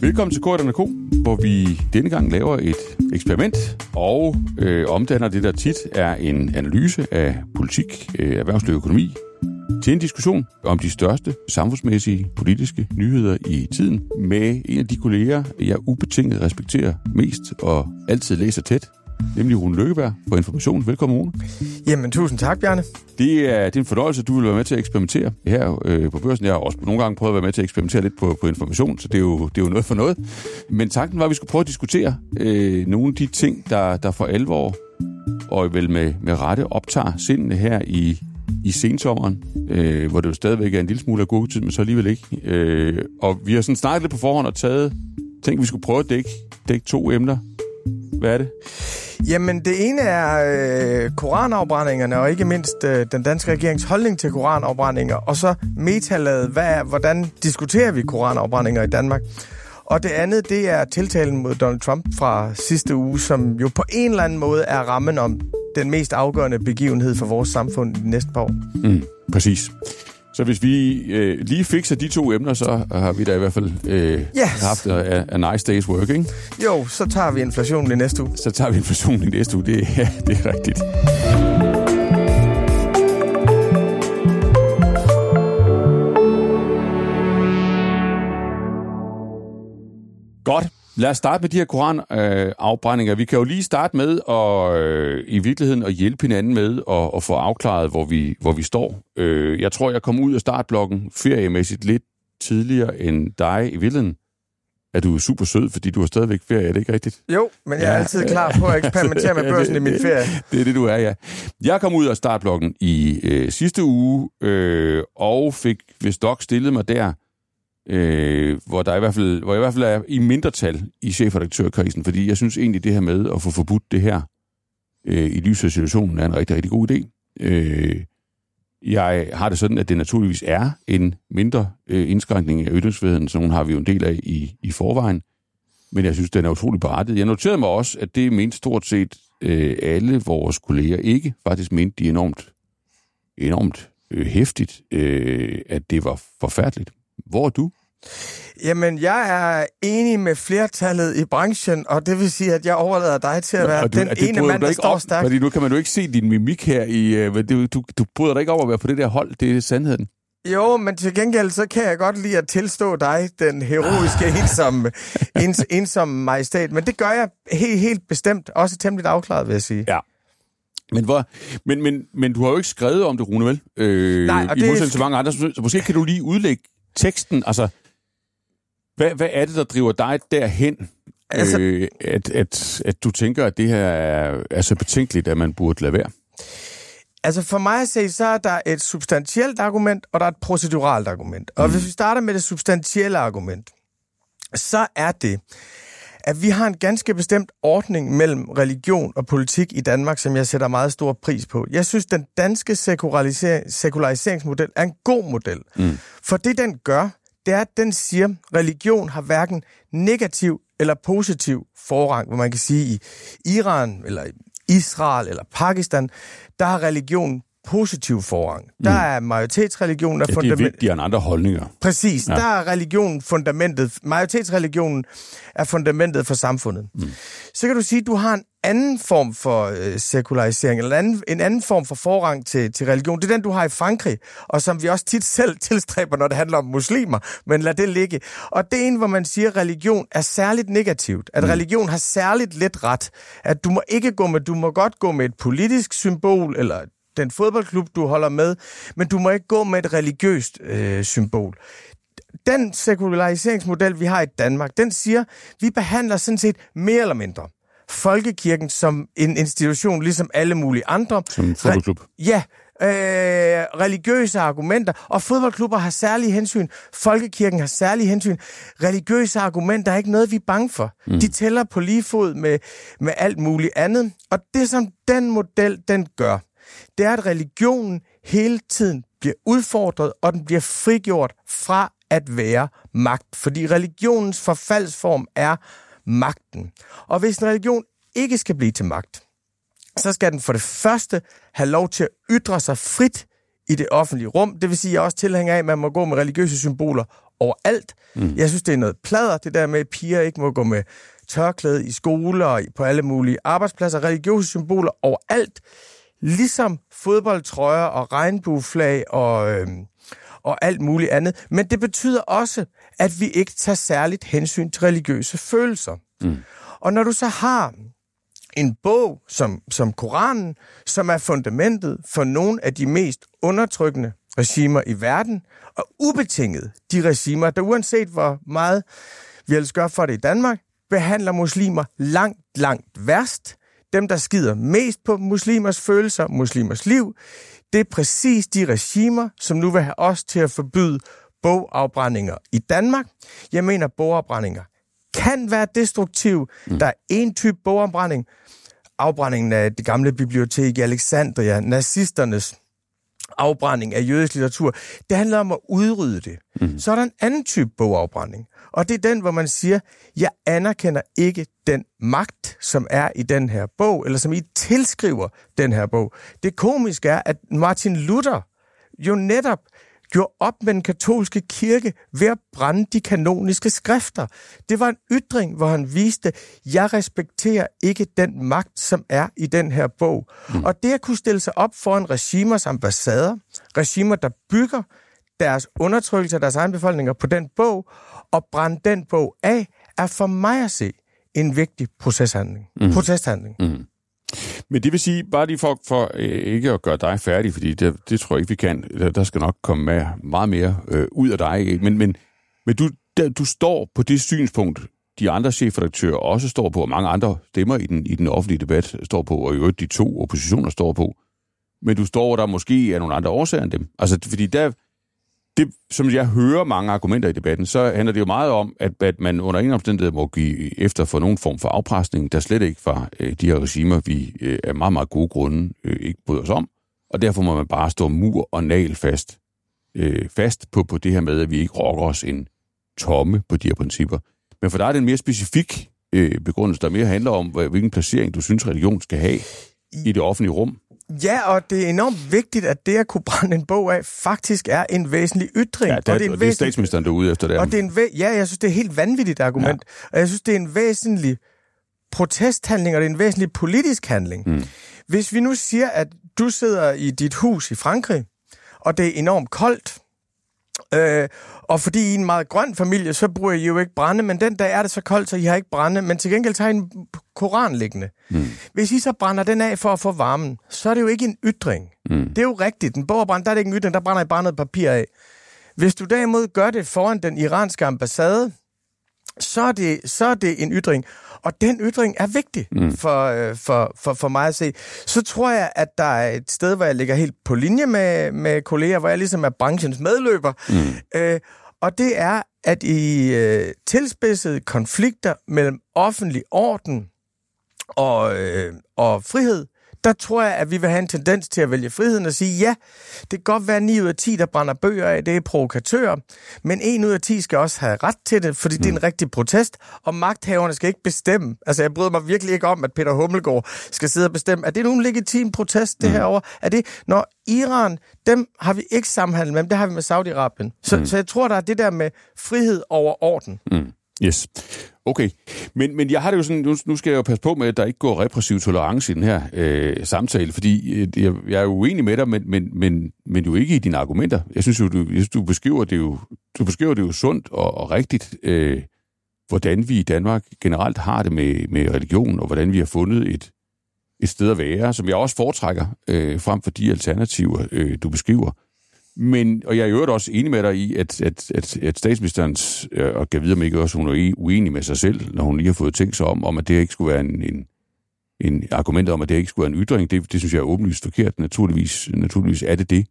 Velkommen til K&K, hvor vi denne gang laver et eksperiment og øh, omdanner det, der tit er en analyse af politik, øh, erhvervsliv og økonomi, til en diskussion om de største samfundsmæssige politiske nyheder i tiden med en af de kolleger, jeg ubetinget respekterer mest og altid læser tæt, nemlig Rune Lykkeberg for Information. Velkommen, Rune. Jamen, tusind tak, Bjarne. Det er, det er en fornøjelse, at du vil være med til at eksperimentere her øh, på børsen. Jeg har også nogle gange prøvet at være med til at eksperimentere lidt på, på information, så det er, jo, det er jo noget for noget. Men tanken var, at vi skulle prøve at diskutere øh, nogle af de ting, der, der for alvor og vel med, med rette optager sindene her i, i sensommeren, øh, hvor det jo stadigvæk er en lille smule af tid, men så alligevel ikke. Øh, og vi har sådan snakket lidt på forhånd og taget, tænkt, vi skulle prøve at dække, dække to emner. Hvad er det? Jamen, det ene er øh, koranafbrændingerne, og ikke mindst øh, den danske regerings holdning til koranafbrændinger, og så metalaget, hvad er, hvordan diskuterer vi koranafbrændinger i Danmark? Og det andet, det er tiltalen mod Donald Trump fra sidste uge, som jo på en eller anden måde er rammen om den mest afgørende begivenhed for vores samfund i de næste par år. Mm, præcis. Så hvis vi øh, lige fikser de to emner, så har vi da i hvert fald øh, yes. haft a, a nice day's work, ikke? Jo, så tager vi inflationen i næste uge. Så tager vi inflationen i næste uge, det, ja, det er rigtigt. Godt. Lad os starte med de her koranafbrændinger. Øh, vi kan jo lige starte med at, øh, i virkeligheden at hjælpe hinanden med at, at få afklaret, hvor vi, hvor vi står. Øh, jeg tror, jeg kom ud af startblokken feriemæssigt lidt tidligere end dig i virkeligheden. Er du super sød, fordi du har stadigvæk ferie, er det ikke rigtigt? Jo, men jeg er ja. altid klar på at eksperimentere med børsen i min ferie. Det er det, du er, ja. Jeg kom ud af startblokken i øh, sidste uge, øh, og fik vist dog stillet mig der, øh, hvor, der i hvert fald, hvor jeg i hvert fald er i mindretal i chefredaktørkrisen, fordi jeg synes egentlig, det her med at få forbudt det her øh, i lyset af situationen er en rigtig, rigtig god idé. Øh, jeg har det sådan, at det naturligvis er en mindre øh, indskrænkning af ytringsfriheden, så har vi jo en del af i, i forvejen, men jeg synes, den er utrolig berettiget. Jeg noterede mig også, at det mente stort set øh, alle vores kolleger ikke. Faktisk mente de enormt, enormt øh, hæftigt, øh, at det var forfærdeligt. Hvor er du? Jamen, jeg er enig med flertallet i branchen, og det vil sige, at jeg overlader dig til at være du, den ene mand, der står stærkt. Fordi nu kan man jo ikke se din mimik her i... Uh, du, du, du bryder dig ikke over at være på det der hold, det er sandheden. Jo, men til gengæld, så kan jeg godt lide at tilstå dig, den heroiske, ensomme, ens, ensomme majestæt. Men det gør jeg helt, helt bestemt, også temmelig afklaret, vil jeg sige. Ja. Men, hvor, men, men, men du har jo ikke skrevet om det, Rune, vel? Øh, Nej, og I det... modsætning til mange andre. Så måske kan du lige udlægge teksten, altså, hvad, hvad er det, der driver dig derhen, altså, øh, at, at, at du tænker, at det her er, er så betænkeligt, at man burde lade være? Altså for mig at se, så er der et substantielt argument, og der er et proceduralt argument. Og mm. hvis vi starter med det substantielle argument, så er det, at vi har en ganske bestemt ordning mellem religion og politik i Danmark, som jeg sætter meget stor pris på. Jeg synes, den danske sekularisering, sekulariseringsmodel er en god model. Mm. For det, den gør, det er, at den siger, at religion har hverken negativ eller positiv forrang, hvor man kan sige i Iran, eller Israel, eller Pakistan, der har religion positiv forrang. Der mm. er majoritetsreligionen er ja, fundament... det er vigtigere end andre holdninger. Præcis. Ja. Der er religionen fundamentet. Majoritetsreligionen er fundamentet for samfundet. Mm. Så kan du sige, at du har en anden form for øh, sekularisering, eller en anden, en anden form for forrang til, til religion. Det er den, du har i Frankrig, og som vi også tit selv tilstræber, når det handler om muslimer. Men lad det ligge. Og det er en, hvor man siger, at religion er særligt negativt. At mm. religion har særligt let ret. At du må ikke gå med, du må godt gå med et politisk symbol, eller den fodboldklub, du holder med, men du må ikke gå med et religiøst øh, symbol. Den sekulariseringsmodel, vi har i Danmark, den siger, vi behandler sådan set mere eller mindre folkekirken som en institution, ligesom alle mulige andre. Som en fodboldklub? Ja, øh, religiøse argumenter, og fodboldklubber har særlige hensyn, folkekirken har særlige hensyn. Religiøse argumenter er ikke noget, vi er bange for. Mm. De tæller på lige fod med, med alt muligt andet, og det som den model, den gør, det er, at religionen hele tiden bliver udfordret, og den bliver frigjort fra at være magt. Fordi religionens forfaldsform er magten. Og hvis en religion ikke skal blive til magt, så skal den for det første have lov til at ytre sig frit i det offentlige rum. Det vil sige, at jeg også tilhænger af, at man må gå med religiøse symboler overalt. Mm. Jeg synes, det er noget plader, det der med, at piger ikke må gå med tørklæde i skoler og på alle mulige arbejdspladser, religiøse symboler overalt. Ligesom fodboldtrøjer og regnbueflag og, øh, og alt muligt andet. Men det betyder også, at vi ikke tager særligt hensyn til religiøse følelser. Mm. Og når du så har en bog som, som Koranen, som er fundamentet for nogle af de mest undertrykkende regimer i verden, og ubetinget de regimer, der uanset hvor meget vi ellers gør for det i Danmark, behandler muslimer langt, langt værst. Dem, der skider mest på muslimers følelser, muslimers liv, det er præcis de regimer, som nu vil have os til at forbyde bogafbrændinger i Danmark. Jeg mener, bogafbrændinger kan være destruktiv. Mm. Der er en type bogafbrænding, afbrændingen af det gamle bibliotek i Alexandria, nazisternes afbrænding af jødisk litteratur, det handler om at udrydde det. Mm. Så er der en anden type bogafbrænding, og det er den, hvor man siger, jeg anerkender ikke den magt, som er i den her bog, eller som I tilskriver den her bog. Det komiske er, at Martin Luther jo netop gjorde op med den katolske kirke ved at brænde de kanoniske skrifter. Det var en ytring, hvor han viste, jeg respekterer ikke den magt, som er i den her bog. Mm. Og det at kunne stille sig op for en regimers ambassader, regimer, der bygger deres undertrykkelse af deres egen befolkninger på den bog, og brænde den bog af, er for mig at se en vigtig proceshandling. Mm. protesthandling. Mm. Men det vil sige, bare lige for, for øh, ikke at gøre dig færdig, fordi det, det tror jeg ikke, vi kan. Der, der skal nok komme med, meget mere øh, ud af dig. Ikke? Men, men, men du, der, du står på det synspunkt, de andre chefredaktører også står på, og mange andre stemmer i den, i den offentlige debat står på, og i øvrigt de to oppositioner står på. Men du står der måske af nogle andre årsager end dem. Altså, fordi der, det, som jeg hører mange argumenter i debatten, så handler det jo meget om, at, at man under ingen omstændighed må give efter for nogen form for afpresning, der slet ikke fra øh, de her regimer, vi øh, af meget, meget gode grunde øh, ikke bryder os om. Og derfor må man bare stå mur og nal fast, øh, fast på, på det her med, at vi ikke rokker os en tomme på de her principper. Men for dig er det en mere specifik øh, begrundelse, der mere handler om, hvilken placering du synes, religion skal have i det offentlige rum. Ja, og det er enormt vigtigt, at det at kunne brænde en bog af, faktisk er en væsentlig ytring. Ja, det, er, og det er, en og det er statsministeren derude efter det. Og det er en væ- ja, jeg synes, det er et helt vanvittigt argument. Ja. Og jeg synes, det er en væsentlig protesthandling, og det er en væsentlig politisk handling. Mm. Hvis vi nu siger, at du sidder i dit hus i Frankrig, og det er enormt koldt, Øh, og fordi I er en meget grøn familie, så bruger I jo ikke brænde, men den dag er det så koldt, så I har ikke brænde, men til gengæld tager I en koran liggende. Mm. Hvis I så brænder den af for at få varmen, så er det jo ikke en ytring. Mm. Det er jo rigtigt. Den bogbrand, der er det ikke en ytring, der brænder I bare noget papir af. Hvis du derimod gør det foran den iranske ambassade, så er det, så er det en ytring. Og den ytring er vigtig mm. for, øh, for, for, for mig at se. Så tror jeg, at der er et sted, hvor jeg ligger helt på linje med, med kolleger, hvor jeg ligesom er branchens medløber. Mm. Øh, og det er, at i øh, tilspidsede konflikter mellem offentlig orden og, øh, og frihed, der tror jeg, at vi vil have en tendens til at vælge friheden og sige, ja, det kan godt være 9 ud af 10, der brænder bøger af, det er provokatører, men 1 ud af 10 skal også have ret til det, fordi mm. det er en mm. rigtig protest, og magthaverne skal ikke bestemme. Altså, jeg bryder mig virkelig ikke om, at Peter Hummelgaard skal sidde og bestemme. Er det nogen legitim protest, det mm. herover? Er det, når Iran, dem har vi ikke samhandlet med, det har vi med Saudi-Arabien. Så, mm. så jeg tror, der er det der med frihed over orden. Mm. Yes. Okay, men, men jeg har det jo sådan, nu, nu skal jeg jo passe på med, at der ikke går repressiv tolerance i den her øh, samtale, fordi øh, jeg, jeg er jo uenig med dig, men, men, men, men jo ikke i dine argumenter. Jeg synes jo, du, jeg synes, du, beskriver, det jo, du beskriver det jo sundt og, og rigtigt, øh, hvordan vi i Danmark generelt har det med, med religion, og hvordan vi har fundet et, et sted at være, som jeg også foretrækker øh, frem for de alternativer, øh, du beskriver. Men, og jeg er jo også enig med dig i, at, at, at, at statsministerens, øh, og kan vide om ikke også, hun er uenig med sig selv, når hun lige har fået tænkt sig om, om at det ikke skulle være en, en, en argument om, at det ikke skulle være en ytring, det, det synes jeg er åbenlyst forkert. Naturligvis, naturligvis er det det.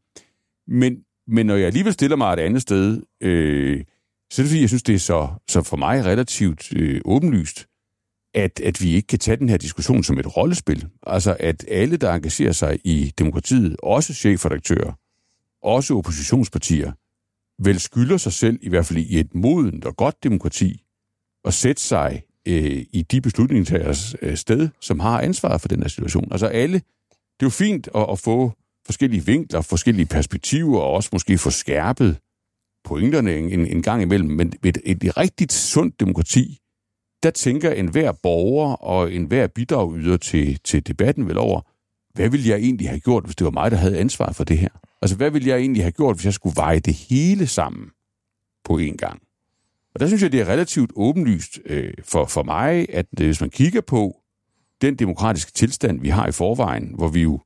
Men, men når jeg alligevel stiller mig et andet sted, øh, så er det fordi, jeg synes, det er så, så for mig relativt øh, åbenlyst, at, at vi ikke kan tage den her diskussion som et rollespil. Altså, at alle, der engagerer sig i demokratiet, også chefredaktører, også oppositionspartier, vel skylder sig selv, i hvert fald i et modent og godt demokrati, at sætte sig øh, i de beslutningstagers øh, sted, som har ansvaret for den her situation. Altså alle, det er jo fint at, at få forskellige vinkler, forskellige perspektiver, og også måske få skærpet pointerne en, en, gang imellem, men et, et, et rigtigt sundt demokrati, der tænker enhver borger og enhver bidragyder til, til debatten vel over, hvad ville jeg egentlig have gjort, hvis det var mig, der havde ansvar for det her? Altså, hvad ville jeg egentlig have gjort, hvis jeg skulle veje det hele sammen på én gang? Og der synes jeg, det er relativt åbenlyst øh, for, for mig, at øh, hvis man kigger på den demokratiske tilstand, vi har i forvejen, hvor vi jo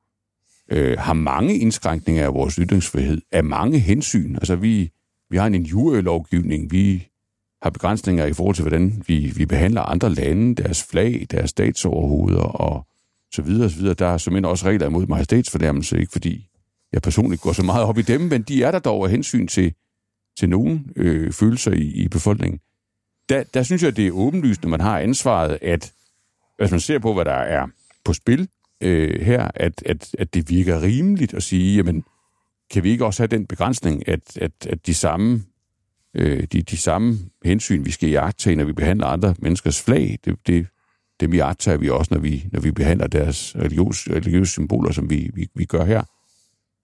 øh, har mange indskrænkninger af vores ytringsfrihed, af mange hensyn. Altså, vi, vi har en injurielovgivning, vi har begrænsninger i forhold til, hvordan vi, vi behandler andre lande, deres flag, deres statsoverhoveder og så videre, og så videre. Der er som også regler imod majestætsfornærmelse, ikke fordi jeg personligt går så meget op i dem, men de er der dog af hensyn til, til nogen øh, følelser i, i befolkningen. Der, der synes jeg, det er åbenlyst, når man har ansvaret, at hvis man ser på, hvad der er på spil øh, her, at, at, at det virker rimeligt at sige, jamen, kan vi ikke også have den begrænsning, at, at, at de samme øh, de, de samme hensyn, vi skal tage, når vi behandler andre menneskers flag, det, det, dem tager, vi også, når vi, når vi behandler deres religiøse, religiøse symboler, som vi, vi, vi gør her.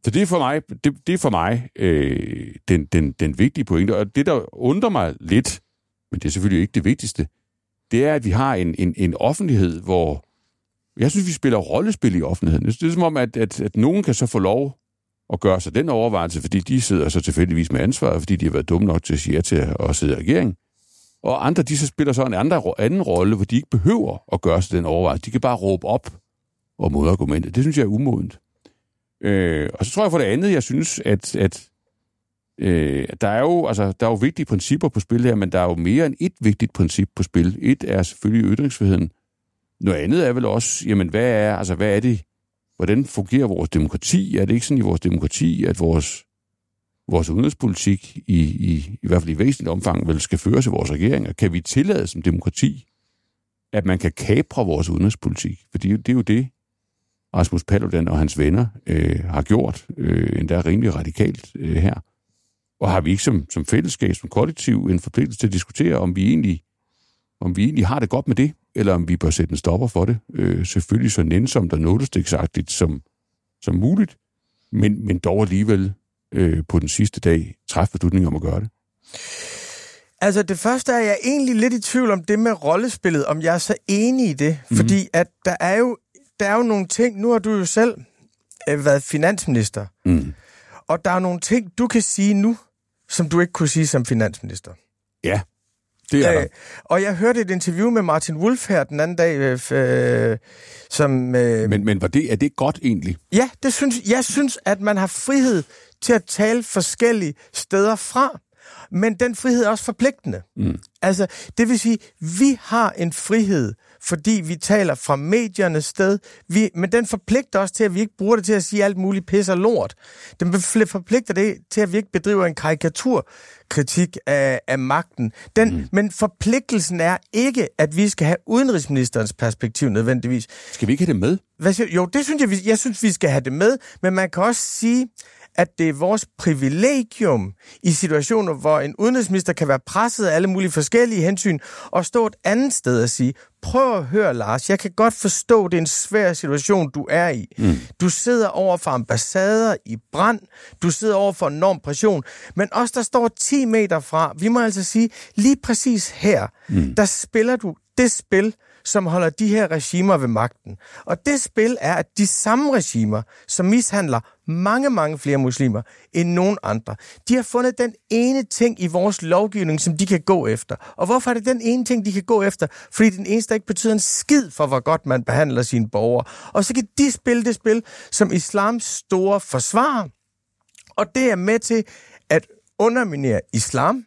Så det er for mig, det, det er for mig øh, den, den, den vigtige pointe. Og det, der undrer mig lidt, men det er selvfølgelig ikke det vigtigste, det er, at vi har en, en, en offentlighed, hvor jeg synes, vi spiller rollespil i offentligheden. Det er som om, at, at, at nogen kan så få lov at gøre sig den overvejelse, fordi de sidder så tilfældigvis med ansvaret, fordi de har været dumme nok til at sige ja til at sidde i regering. Og andre, de så spiller så en andre, anden rolle, hvor de ikke behøver at gøre sig den overvejelse. De kan bare råbe op og modargumentet. Det synes jeg er umodent. Øh, og så tror jeg for det andet, jeg synes, at, at øh, der, er jo, altså, der er jo vigtige principper på spil her, men der er jo mere end et vigtigt princip på spil. Et er selvfølgelig ytringsfriheden. Noget andet er vel også, jamen hvad er, altså, hvad er det, hvordan fungerer vores demokrati? Er det ikke sådan i vores demokrati, at vores, vores udenrigspolitik i, i, i hvert fald i væsentligt omfang vel skal føres af vores regeringer? Kan vi tillade som demokrati, at man kan kapre vores udenrigspolitik? For det, det er jo det, Rasmus Paludan og hans venner øh, har gjort, øh, endda rimelig radikalt øh, her. Og har vi ikke som, som fællesskab, som kollektiv, en forpligtelse til at diskutere, om vi egentlig, om vi egentlig har det godt med det? eller om vi bør sætte en stopper for det. Øh, selvfølgelig så nænsomt og nådestiksagtigt som, som muligt, men, men dog alligevel øh, på den sidste dag træffe beslutning om at gøre det. Altså det første er jeg egentlig lidt i tvivl om det med rollespillet, om jeg er så enig i det. Mm-hmm. Fordi at der er, jo, der er jo nogle ting, nu har du jo selv øh, været finansminister, mm. og der er nogle ting, du kan sige nu, som du ikke kunne sige som finansminister. Ja, det er øh, Og jeg hørte et interview med Martin Wolf her den anden dag, øh, øh, som... Øh, men men var det, er det godt egentlig? Ja, det synes, jeg synes, at man har frihed til at tale forskellige steder fra. Men den frihed er også forpligtende. Mm. Altså, det vil sige, vi har en frihed fordi vi taler fra mediernes sted. Vi, men den forpligter os til, at vi ikke bruger det til at sige alt muligt pis og lort. Den forpligter det til, at vi ikke bedriver en karikaturkritik af, af magten. Den, mm. Men forpligtelsen er ikke, at vi skal have udenrigsministerens perspektiv nødvendigvis. Skal vi ikke have det med? Hvad siger, jo, det synes jeg, jeg synes, vi skal have det med, men man kan også sige, at det er vores privilegium i situationer, hvor en udenrigsminister kan være presset af alle mulige forskellige hensyn, og stå et andet sted og sige, prøv at høre, Lars, jeg kan godt forstå, det er en svær situation, du er i. Mm. Du sidder over for ambassader i brand, du sidder over for enorm pression, men også der står 10 meter fra, vi må altså sige, lige præcis her, mm. der spiller du det spil, som holder de her regimer ved magten. Og det spil er, at de samme regimer, som mishandler mange, mange flere muslimer end nogen andre, de har fundet den ene ting i vores lovgivning, som de kan gå efter. Og hvorfor er det den ene ting, de kan gå efter? Fordi den eneste ikke betyder en skid for, hvor godt man behandler sine borgere. Og så kan de spille det spil, som islams store forsvar. Og det er med til at underminere islam,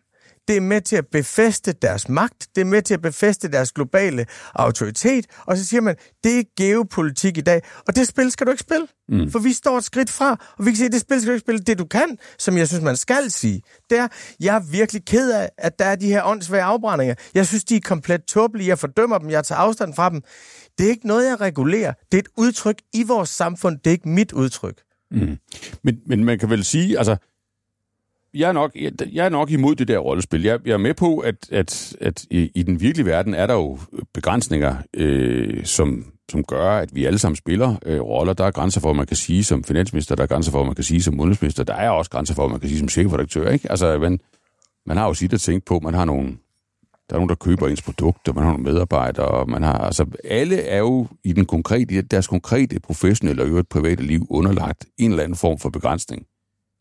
det er med til at befeste deres magt. Det er med til at befeste deres globale autoritet. Og så siger man, det er geopolitik i dag. Og det spil skal du ikke spille. Mm. For vi står et skridt fra, og vi kan sige, det spil skal du ikke spille. Det du kan, som jeg synes, man skal sige, det er, jeg er virkelig ked af, at der er de her åndssvage afbrændinger. Jeg synes, de er komplet tåbelige. Jeg fordømmer dem. Jeg tager afstand fra dem. Det er ikke noget, jeg regulerer. Det er et udtryk i vores samfund. Det er ikke mit udtryk. Mm. Men, men man kan vel sige, altså, jeg er, nok, jeg, jeg er nok imod det der rollespil. Jeg, jeg er med på, at, at, at i, i den virkelige verden er der jo begrænsninger, øh, som, som gør, at vi alle sammen spiller øh, roller. Der er grænser for, hvad man kan sige som finansminister, der er grænser for, hvad man kan sige som udenrigsminister. Der er også grænser for, hvad man kan sige som chefredaktør. Ikke? Altså, man, man har jo sit at tænke på. Man har nogle, der er nogen, der køber ens produkter, man har nogle medarbejdere, og man har, altså alle er jo i den konkrete, deres konkrete professionelle og øvrigt private liv underlagt en eller anden form for begrænsning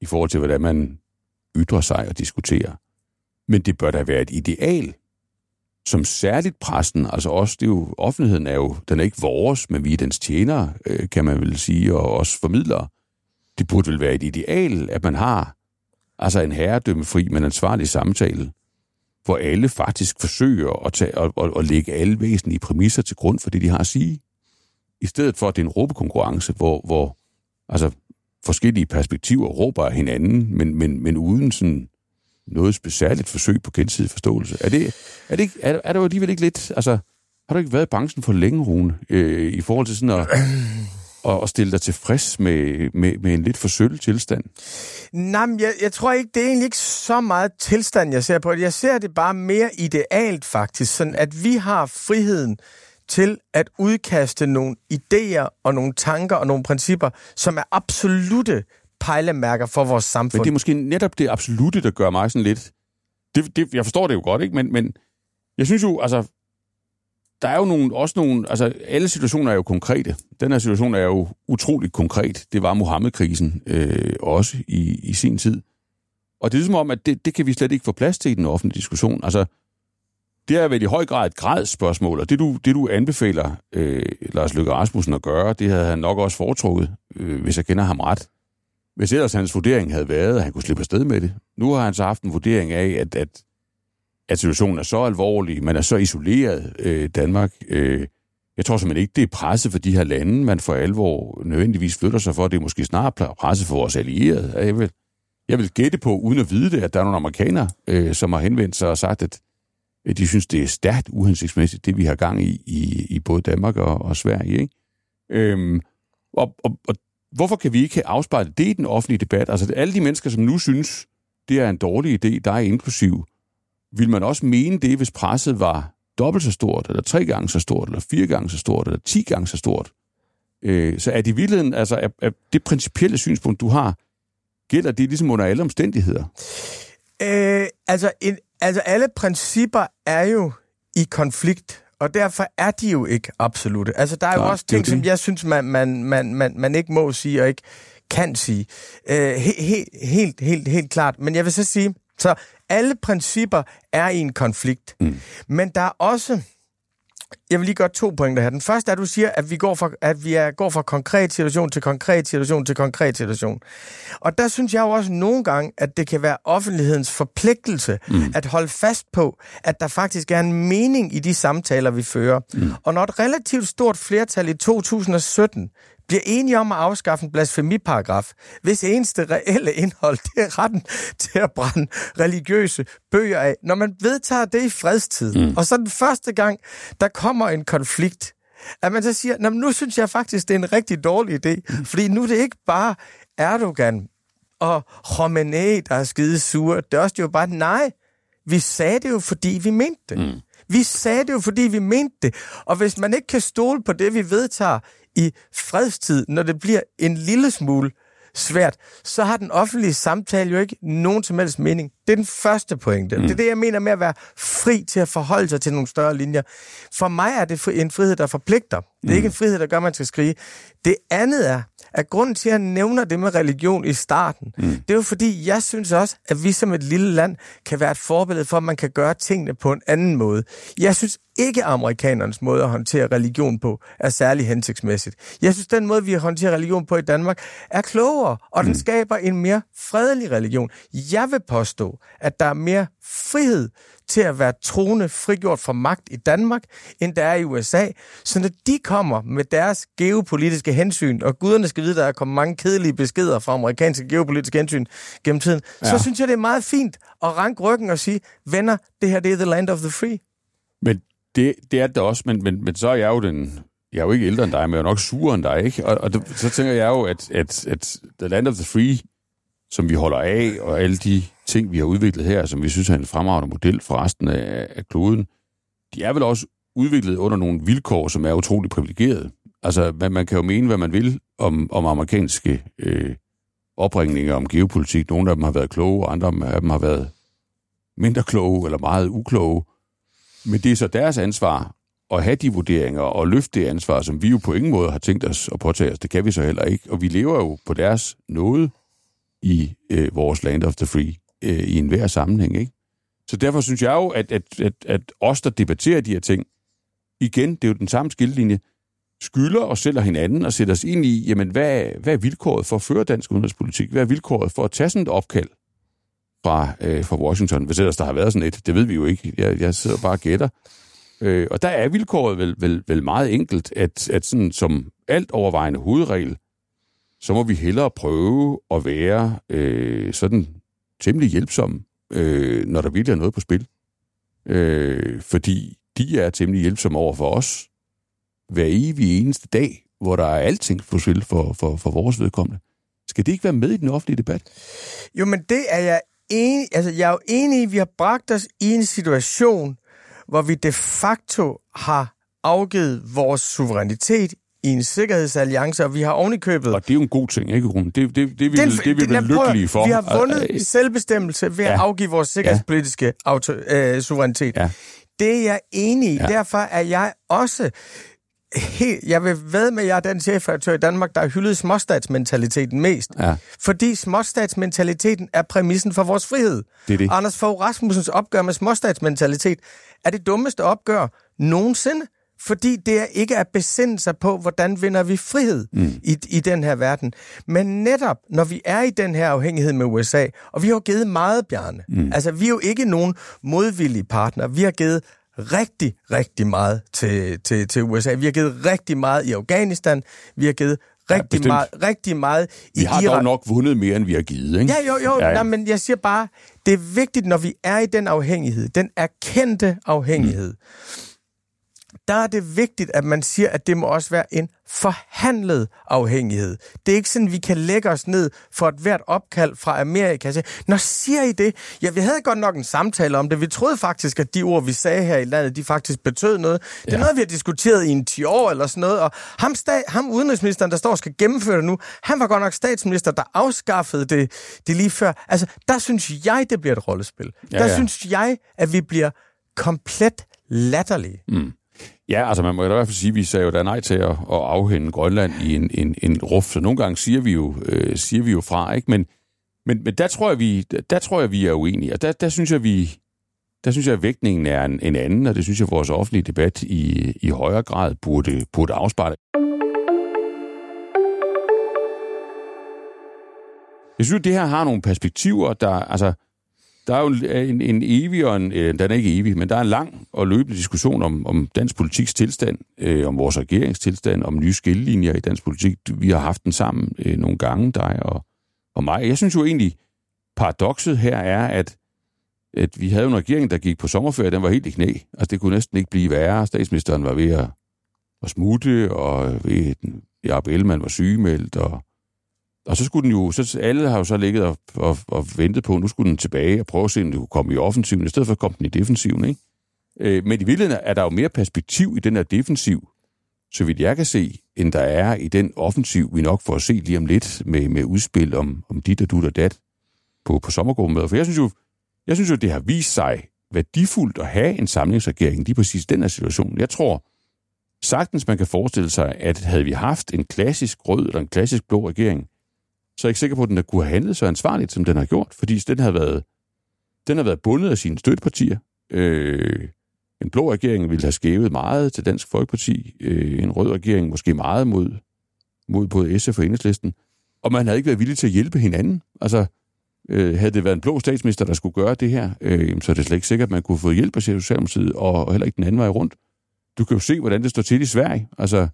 i forhold til, hvordan man ytre sig og diskutere. Men det bør da være et ideal, som særligt pressen, altså også, det er jo, offentligheden er jo, den er ikke vores, men vi er dens tjenere, øh, kan man vel sige, og også formidlere. Det burde vel være et ideal, at man har altså en herredømmefri, men ansvarlig samtale, hvor alle faktisk forsøger at, tage, at, at, at lægge alle væsentlige præmisser til grund for det, de har at sige. I stedet for, at det er en råbekonkurrence, hvor, hvor altså, forskellige perspektiver råber af hinanden, men, men, men uden sådan noget specielt forsøg på gensidig forståelse. Er det, er det, ikke, er, er det jo alligevel ikke lidt... Altså, har du ikke været i branchen for længe, Rune, øh, i forhold til sådan at, at, at stille dig tilfreds med, med, med en lidt forsølvet tilstand? Nej, men jeg, jeg tror ikke, det er egentlig ikke så meget tilstand, jeg ser på det. Jeg ser det bare mere idealt faktisk, sådan at vi har friheden til at udkaste nogle idéer og nogle tanker og nogle principper, som er absolute pejlemærker for vores samfund. Men det er måske netop det absolute, der gør mig sådan lidt... Det, det, jeg forstår det jo godt, ikke? Men, men jeg synes jo, altså... Der er jo nogle, også nogle... Altså, alle situationer er jo konkrete. Den her situation er jo utroligt konkret. Det var Mohammed-krisen øh, også i, i sin tid. Og det er som om, at det, det kan vi slet ikke få plads til i den offentlige diskussion. Altså, det er vel i høj grad et gradsspørgsmål, og det du, det du anbefaler øh, Lars Løkke Rasmussen at gøre, det havde han nok også foretrukket, øh, hvis jeg kender ham ret. Hvis ellers hans vurdering havde været, at han kunne slippe afsted med det. Nu har han så haft en vurdering af, at, at, at situationen er så alvorlig, man er så isoleret øh, Danmark. Øh, jeg tror simpelthen ikke, det er presse for de her lande, man for alvor nødvendigvis flytter sig for. Det er måske snarere presse for vores allierede. Jeg vil, jeg vil gætte på, uden at vide det, at der er nogle amerikanere, øh, som har henvendt sig og sagt, at Øh, de synes, det er stærkt uhensigtsmæssigt, det vi har gang i, i, i både Danmark og, og Sverige. Ikke? Øhm, og, og, og hvorfor kan vi ikke afspejle det i den offentlige debat? Altså alle de mennesker, som nu synes, det er en dårlig idé, der er inklusiv, vil man også mene det, hvis presset var dobbelt så stort, eller tre gange så stort, eller fire gange så stort, eller ti gange så stort? Øh, så er det i virkeligheden, altså er, er det principielle synspunkt, du har, gælder det ligesom under alle omstændigheder? Øh, altså, en, altså, alle principper er jo i konflikt og derfor er de jo ikke absolute. Altså, der er jo Nej, også ting, som jeg synes, man, man, man, man, man ikke må sige og ikke kan sige. Øh, he, he, helt, helt, helt klart. Men jeg vil så sige, så alle principper er i en konflikt. Mm. Men der er også jeg vil lige gøre to pointer her. Den første er, at du siger, at vi går fra, at vi er, går fra konkret situation til konkret situation til konkret situation. Og der synes jeg jo også nogle gange, at det kan være offentlighedens forpligtelse mm. at holde fast på, at der faktisk er en mening i de samtaler, vi fører. Mm. Og når et relativt stort flertal i 2017 bliver enige om at afskaffe en blasfemiparagraf, hvis eneste reelle indhold, det er retten til at brænde religiøse bøger af. Når man vedtager det i fredstid, mm. og så den første gang, der kommer en konflikt, at man så siger, nu synes jeg faktisk, det er en rigtig dårlig idé, mm. fordi nu er det ikke bare Erdogan og Khomeini, der er skide sure. Det er også jo bare, nej, vi sagde det jo, fordi vi mente det. Mm. Vi sagde det jo, fordi vi mente det. Og hvis man ikke kan stole på det, vi vedtager i fredstid, når det bliver en lille smule svært, så har den offentlige samtale jo ikke nogen som helst mening. Det er den første pointe. Mm. Det er det, jeg mener med at være fri til at forholde sig til nogle større linjer. For mig er det en frihed, der forpligter. Det er mm. ikke en frihed, der gør, at man skal skrige. Det andet er, at grunden til, at jeg nævner det med religion i starten, mm. det er jo fordi, jeg synes også, at vi som et lille land kan være et forbillede for, at man kan gøre tingene på en anden måde. Jeg synes ikke, at amerikanernes måde at håndtere religion på er særlig hensigtsmæssigt. Jeg synes, den måde, vi håndterer religion på i Danmark, er klogere, og den mm. skaber en mere fredelig religion. Jeg vil påstå, at der er mere frihed til at være troende frigjort fra magt i Danmark, end der er i USA. Så når de kommer med deres geopolitiske hensyn, og guderne skal vide, der er kommet mange kedelige beskeder fra amerikanske geopolitiske hensyn gennem tiden, ja. så synes jeg, det er meget fint at ranke ryggen og sige, venner, det her det er the land of the free. Men det, det er det også, men, men, men så er jeg jo den... Jeg er jo ikke ældre end dig, men jeg er nok surere end dig, ikke? Og, og det, så tænker jeg jo, at, at, at the land of the free, som vi holder af, og alle de ting, vi har udviklet her, som vi synes er en fremragende model for resten af, af kloden, de er vel også udviklet under nogle vilkår, som er utrolig privilegerede. Altså, man, man kan jo mene, hvad man vil om, om amerikanske øh, opringninger om geopolitik. Nogle af dem har været kloge, og andre af dem har været mindre kloge eller meget ukloge. Men det er så deres ansvar at have de vurderinger og løfte det ansvar, som vi jo på ingen måde har tænkt os at påtage os. Det kan vi så heller ikke. Og vi lever jo på deres nåde i øh, vores land of the free øh, i enhver sammenhæng. Ikke? Så derfor synes jeg jo, at, at, at, at os, der debatterer de her ting, igen, det er jo den samme skillelinje, skylder os selv og hinanden og sætter os ind i, jamen, hvad, hvad er vilkåret for at føre dansk udenrigspolitik? Hvad er vilkåret for at tage sådan et opkald fra, øh, fra Washington? Hvis ellers der har været sådan et, det ved vi jo ikke. Jeg, jeg sidder bare og gætter. Øh, og der er vilkåret vel, vel, vel meget enkelt, at, at sådan som alt overvejende hovedregel, så må vi hellere prøve at være øh, sådan temmelig hjælpsomme, øh, når der virkelig er noget på spil. Øh, fordi de er temmelig hjælpsomme over for os hver evig eneste dag, hvor der er alting på spil for, for, for vores vedkommende. Skal det ikke være med i den offentlige debat? Jo, men det er jeg enig, altså jeg er jo enig i, at vi har bragt os i en situation, hvor vi de facto har afgivet vores suverænitet i en sikkerhedsalliance, og vi har ovenikøbet... Og det er jo en god ting, ikke, Rune? Det, det, det, det, den, det er vi vel lykkelige for. Vi har vundet i selvbestemmelse ved ja. at afgive vores sikkerhedspolitiske ja. auto, øh, suverænitet. Ja. Det er jeg enig i. Ja. Derfor er jeg også helt, jeg vil ved med, at jeg er den chefredaktør i Danmark, der har hyldet småstatsmentaliteten mest. Ja. Fordi småstatsmentaliteten er præmissen for vores frihed. Det er det. Anders Fogh Rasmussens opgør med småstatsmentalitet er det dummeste opgør nogensinde. Fordi det er ikke at besinde sig på, hvordan vinder vi frihed mm. i, i den her verden. Men netop, når vi er i den her afhængighed med USA, og vi har givet meget, Bjarne. Mm. Altså, vi er jo ikke nogen modvillige partner. Vi har givet rigtig, rigtig meget til, til, til USA. Vi har givet rigtig meget i Afghanistan. Vi har givet rigtig, ja, meget, rigtig meget i Vi har Irak. dog nok vundet mere, end vi har givet, ikke? Ja, jo, jo. Ja, ja. Nej, men jeg siger bare, det er vigtigt, når vi er i den afhængighed, den erkendte afhængighed, mm der er det vigtigt, at man siger, at det må også være en forhandlet afhængighed. Det er ikke sådan, vi kan lægge os ned for et hvert opkald fra Amerika. Nå, siger I det? Ja, vi havde godt nok en samtale om det. Vi troede faktisk, at de ord, vi sagde her i landet, de faktisk betød noget. Det er ja. noget, vi har diskuteret i en 10 år eller sådan noget. Og ham, sta- ham udenrigsministeren, der står og skal gennemføre det nu, han var godt nok statsminister, der afskaffede det, det lige før. Altså, der synes jeg, det bliver et rollespil. Ja, der ja. synes jeg, at vi bliver komplet latterlige. Mm. Ja, altså man må i hvert fald sige, at vi sagde jo da nej til at, at afhænde Grønland i en, en, en ruf, så nogle gange siger vi jo, øh, siger vi jo fra, ikke? Men, men, men der, tror jeg, vi, der tror jeg, vi er uenige, og der, der synes jeg, vi, der synes jeg, at vægtningen er en, en anden, og det synes jeg, at vores offentlige debat i, i højere grad burde, burde afspejle. Jeg synes, at det her har nogle perspektiver, der, altså, der er jo en, en evig og en, øh, den er ikke evig, men der er en lang og løbende diskussion om, om dansk politiks tilstand, øh, om vores regeringstilstand, om nye skillelinjer i dansk politik. Vi har haft den sammen øh, nogle gange, dig og, og mig. Jeg synes jo egentlig, paradokset her er, at, at vi havde en regering, der gik på sommerferie, den var helt i knæ. Altså det kunne næsten ikke blive værre. Statsministeren var ved at, at smutte, og ved, Jacob Ellemann var sygemeldt, og og så skulle den jo, så alle har jo så ligget og, og, og ventet på, at nu skulle den tilbage og prøve at se, om den kunne komme i offensiven, i stedet for at komme den i defensiven, ikke? Øh, men i virkeligheden er der jo mere perspektiv i den her defensiv, så vidt jeg kan se, end der er i den offensiv, vi nok får at se lige om lidt med, med udspil om, om dit og dut og dat på, på sommergruppemøder. For jeg synes jo, jeg synes jo, det har vist sig værdifuldt at have en samlingsregering lige præcis den her situation. Jeg tror sagtens, man kan forestille sig, at havde vi haft en klassisk rød eller en klassisk blå regering, så er jeg ikke sikker på, at den kunne have handlet så ansvarligt, som den har gjort, fordi den har været, den har været bundet af sine støttepartier. Øh, en blå regering ville have skævet meget til Dansk Folkeparti, øh, en rød regering måske meget mod, mod både SF og Enhedslisten, og man havde ikke været villig til at hjælpe hinanden. Altså, øh, havde det været en blå statsminister, der skulle gøre det her, øh, så er det slet ikke sikkert, at man kunne få hjælp af Socialdemokratiet, og, og heller ikke den anden vej rundt. Du kan jo se, hvordan det står til i Sverige. Altså,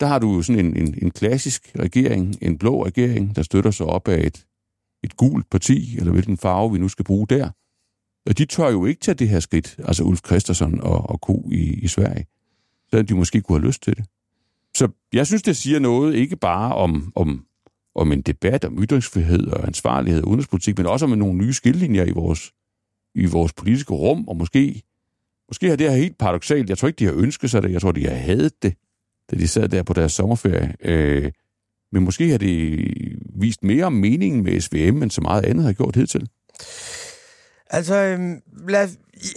der har du sådan en, en, en klassisk regering, en blå regering, der støtter sig op af et, et gult parti, eller hvilken farve vi nu skal bruge der. Og de tør jo ikke tage det her skridt, altså Ulf Christensen og, og Ko i, i Sverige, så de måske kunne have lyst til det. Så jeg synes, det siger noget ikke bare om, om, om en debat om ytringsfrihed og ansvarlighed og udenrigspolitik, men også om nogle nye skillelinjer i vores, i vores politiske rum, og måske, måske har det her helt paradoxalt. Jeg tror ikke, de har ønsket sig det. Jeg tror, de har hadet det da de sad der på deres sommerferie. Øh, men måske har det vist mere om meningen med SVM, end så meget andet har gjort hidtil. Altså, øhm, lad,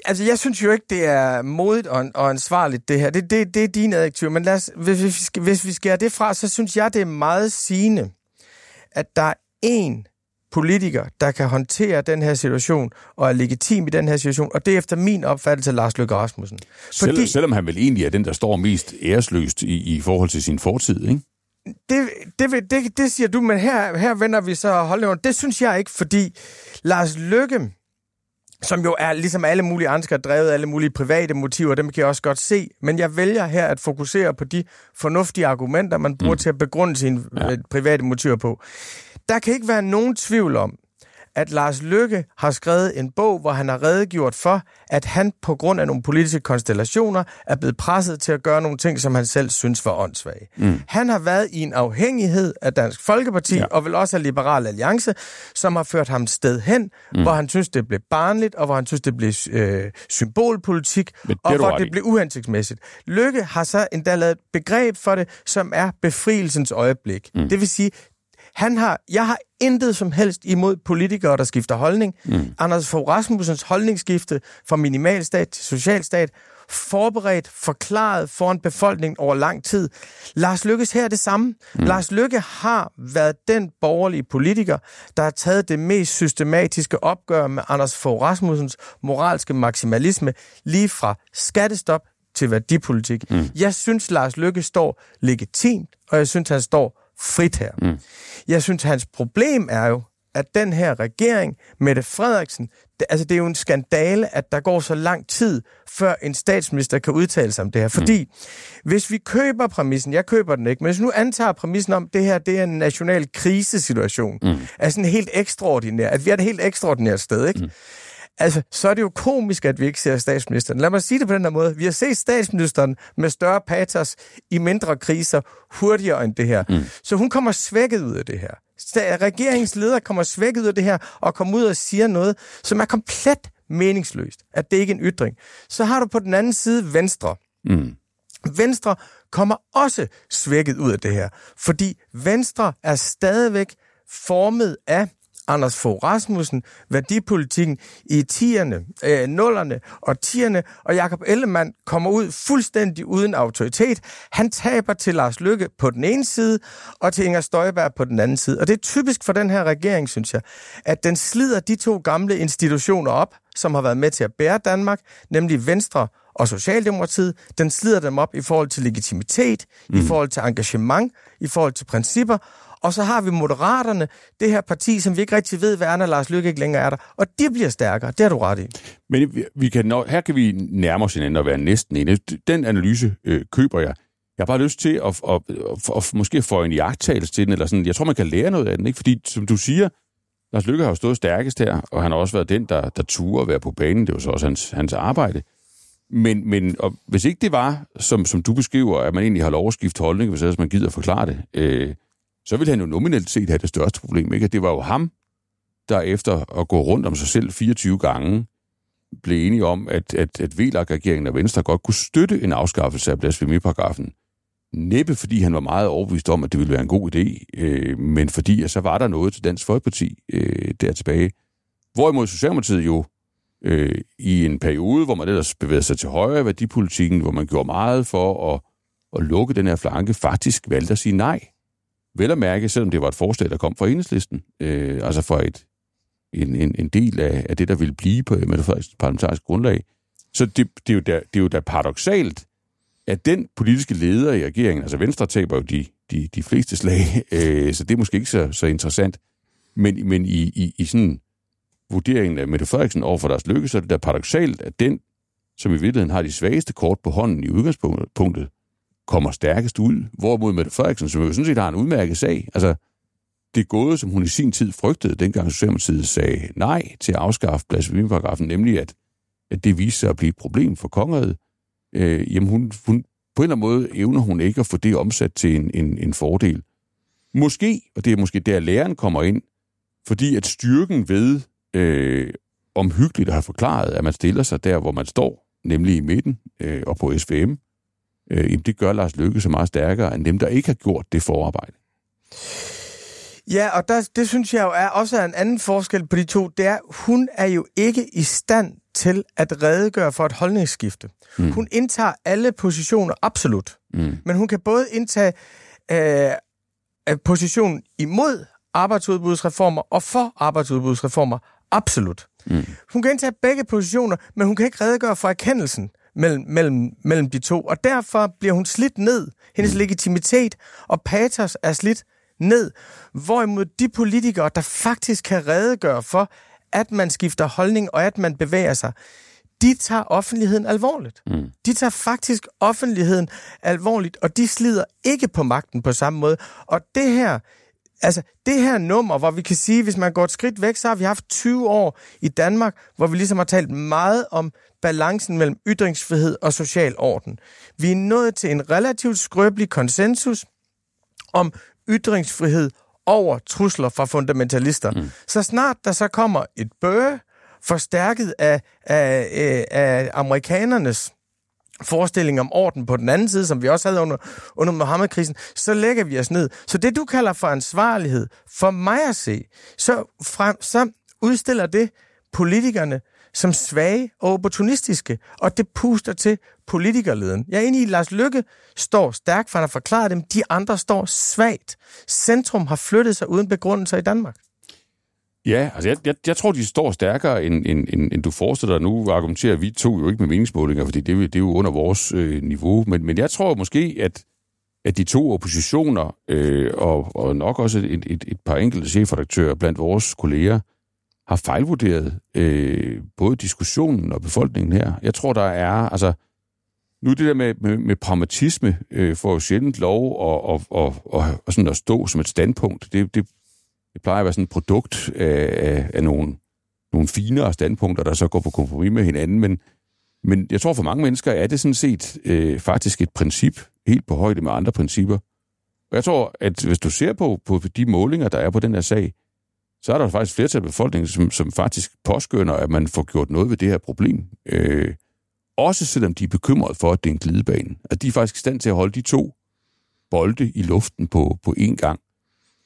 altså, jeg synes jo ikke, det er modigt og, og ansvarligt, det her. Det, det, det er dine adjektiver, men lad os, hvis, vi skal, hvis vi skærer det fra, så synes jeg, det er meget sigende, at der er én politiker, der kan håndtere den her situation og er legitim i den her situation, og det er efter min opfattelse Lars Løkke Rasmussen. Fordi, Selv, selvom han vel egentlig er den, der står mest æresløst i, i forhold til sin fortid, ikke? Det, det, det, det siger du, men her, her vender vi så holdningen. Det synes jeg ikke, fordi Lars Løkke, som jo er ligesom alle mulige andre drevet alle mulige private motiver, dem kan jeg også godt se, men jeg vælger her at fokusere på de fornuftige argumenter, man bruger mm. til at begrunde sine ja. Øh, private motiver på. Der kan ikke være nogen tvivl om, at Lars Lykke har skrevet en bog, hvor han har redegjort for, at han på grund af nogle politiske konstellationer er blevet presset til at gøre nogle ting, som han selv synes var åndssvage. Mm. Han har været i en afhængighed af Dansk Folkeparti, ja. og vel også af Liberal Alliance, som har ført ham sted hen, mm. hvor han synes, det blev barnligt, og hvor han synes, det blev øh, symbolpolitik, og hvor det blev uhensigtsmæssigt. Lykke har så endda lavet et begreb for det, som er befrielsens øjeblik. Mm. Det vil sige, han har, jeg har intet som helst imod politikere, der skifter holdning. Mm. Anders Fogh Rasmussens holdningsskifte fra minimalstat til socialstat, forberedt, forklaret foran befolkningen over lang tid. Lars Lykkes her er det samme. Mm. Lars Lykke har været den borgerlige politiker, der har taget det mest systematiske opgør med Anders Fogh Rasmussens moralske maksimalisme, lige fra skattestop til værdipolitik. Mm. Jeg synes, Lars Lykke står legitimt, og jeg synes, han står frit her. Mm. Jeg synes, hans problem er jo, at den her regering, Mette Frederiksen, det, altså det er jo en skandale, at der går så lang tid, før en statsminister kan udtale sig om det her. Fordi mm. hvis vi køber præmissen, jeg køber den ikke, men hvis nu antager præmissen om, at det her det er en national krisesituation, mm. altså en helt ekstraordinær, at vi er et helt ekstraordinært sted, ikke? Mm Altså, så er det jo komisk, at vi ikke ser statsministeren. Lad mig sige det på den her måde. Vi har set statsministeren med større patos i mindre kriser hurtigere end det her. Mm. Så hun kommer svækket ud af det her. Regeringens leder kommer svækket ud af det her og kommer ud og siger noget, som er komplet meningsløst. At det ikke er en ytring. Så har du på den anden side Venstre. Mm. Venstre kommer også svækket ud af det her, fordi Venstre er stadigvæk formet af Anders Fogh Rasmussen, værdipolitikken i 10'erne, øh, nullerne og 10'erne, og Jakob Ellemann kommer ud fuldstændig uden autoritet. Han taber til Lars Lykke på den ene side, og til Inger Støjberg på den anden side. Og det er typisk for den her regering, synes jeg, at den slider de to gamle institutioner op, som har været med til at bære Danmark, nemlig Venstre og Socialdemokratiet, den slider dem op i forhold til legitimitet, mm. i forhold til engagement, i forhold til principper, og så har vi Moderaterne, det her parti, som vi ikke rigtig ved, hvad er, når Lars Lykke ikke længere er der. Og de bliver stærkere, det har du ret i. Men vi kan, nå, her kan vi nærme os hinanden og være næsten enige. Den analyse øh, køber jeg. Jeg har bare lyst til at, at, at, at måske få en jagttagelse til den, eller sådan. Jeg tror, man kan lære noget af den, ikke? Fordi, som du siger, Lars Lykke har jo stået stærkest her, og han har også været den, der, der turer at være på banen. Det var så også hans, hans arbejde. Men, men og hvis ikke det var, som, som du beskriver, at man egentlig har lov at skifte holdning, hvis ellers man gider forklare det, øh, så ville han jo nominelt set have det største problem. Ikke? Det var jo ham, der efter at gå rundt om sig selv 24 gange, blev enige om, at, at, at VLAG-regeringen og Venstre godt kunne støtte en afskaffelse af blasfemiparagrafen. Næppe fordi han var meget overbevist om, at det ville være en god idé, øh, men fordi at så var der noget til Dansk Folkeparti øh, der tilbage. Hvorimod Socialdemokratiet jo øh, i en periode, hvor man ellers bevægede sig til højre værdipolitikken, hvor man gjorde meget for at, at lukke den her flanke, faktisk valgte at sige nej Vel at mærke, selvom det var et forslag, der kom fra enhedslisten, øh, altså fra et, en, en, en del af, af det, der ville blive på Mette Frederiksens parlamentariske grundlag. Så det, det, er jo da, det er jo da paradoxalt, at den politiske leder i regeringen, altså Venstre taber jo de, de, de fleste slag, øh, så det er måske ikke så, så interessant, men, men i, i, i sådan vurderingen af Mette Frederiksen over for deres lykke, så er det da paradoxalt, at den, som i virkeligheden har de svageste kort på hånden i udgangspunktet, kommer stærkest ud. Hvorimod Mette Frederiksen, som jo sådan set har en udmærket sag, altså det gode, som hun i sin tid frygtede, dengang Socialdemokratiet sagde nej til at afskaffe blasfemiparagrafen, nemlig at, at det viste sig at blive et problem for kongeriget, øh, jamen hun, hun, på en eller anden måde evner hun ikke at få det omsat til en, en, en fordel. Måske, og det er måske der læreren kommer ind, fordi at styrken ved øh, omhyggeligt at have forklaret, at man stiller sig der, hvor man står, nemlig i midten øh, og på SVM, øh, jamen det gør Lars Løkke så meget stærkere end dem, der ikke har gjort det forarbejde. Ja, og der, det synes jeg jo er også en anden forskel på de to. Det er, hun er jo ikke i stand til at redegøre for et holdningsskifte. Mm. Hun indtager alle positioner absolut, mm. men hun kan både indtage øh, position imod arbejdsudbudsreformer og for arbejdsudbudsreformer absolut. Mm. Hun kan indtage begge positioner, men hun kan ikke redegøre for erkendelsen mellem, mellem, mellem de to, og derfor bliver hun slidt ned. Hendes mm. legitimitet og patos er slidt ned. Hvorimod de politikere, der faktisk kan redegøre for, at man skifter holdning og at man bevæger sig, de tager offentligheden alvorligt. Mm. De tager faktisk offentligheden alvorligt, og de slider ikke på magten på samme måde. Og det her, altså det her nummer, hvor vi kan sige, hvis man går et skridt væk, så har vi haft 20 år i Danmark, hvor vi ligesom har talt meget om balancen mellem ytringsfrihed og social orden. Vi er nået til en relativt skrøbelig konsensus om ytringsfrihed over trusler fra fundamentalister. Mm. Så snart der så kommer et bøge, forstærket af, af, af, af amerikanernes forestilling om orden på den anden side, som vi også havde under, under Mohammed-krisen, så lægger vi os ned. Så det, du kalder for ansvarlighed, for mig at se, så, frem, så udstiller det politikerne som svage og opportunistiske, og det puster til politikerleden. Jeg er enig i, at Lars Lykke står stærkt, for han har forklaret dem. De andre står svagt. Centrum har flyttet sig uden begrundelser i Danmark. Ja, altså jeg, jeg, jeg tror, de står stærkere, end, end, end, end du forestiller dig. Nu argumenterer vi to jo ikke med meningsmålinger, fordi det, det er jo under vores øh, niveau. Men, men jeg tror måske, at, at de to oppositioner, øh, og, og nok også et, et, et par enkelte chefredaktører blandt vores kolleger, har fejlvurderet øh, både diskussionen og befolkningen her. Jeg tror, der er... altså Nu det der med, med, med pragmatisme øh, får jo sjældent lov og, og, og, og, og sådan at stå som et standpunkt. Det, det, det plejer at være sådan et produkt af, af, af nogle, nogle finere standpunkter, der så går på kompromis med hinanden. Men, men jeg tror for mange mennesker er det sådan set øh, faktisk et princip helt på højde med andre principper. Og jeg tror, at hvis du ser på, på de målinger, der er på den her sag, så er der faktisk flertal af befolkningen, som, som faktisk påskynder, at man får gjort noget ved det her problem. Øh, også selvom de er bekymret for, at det er en glidebane. At de er faktisk i stand til at holde de to bolde i luften på, på én gang.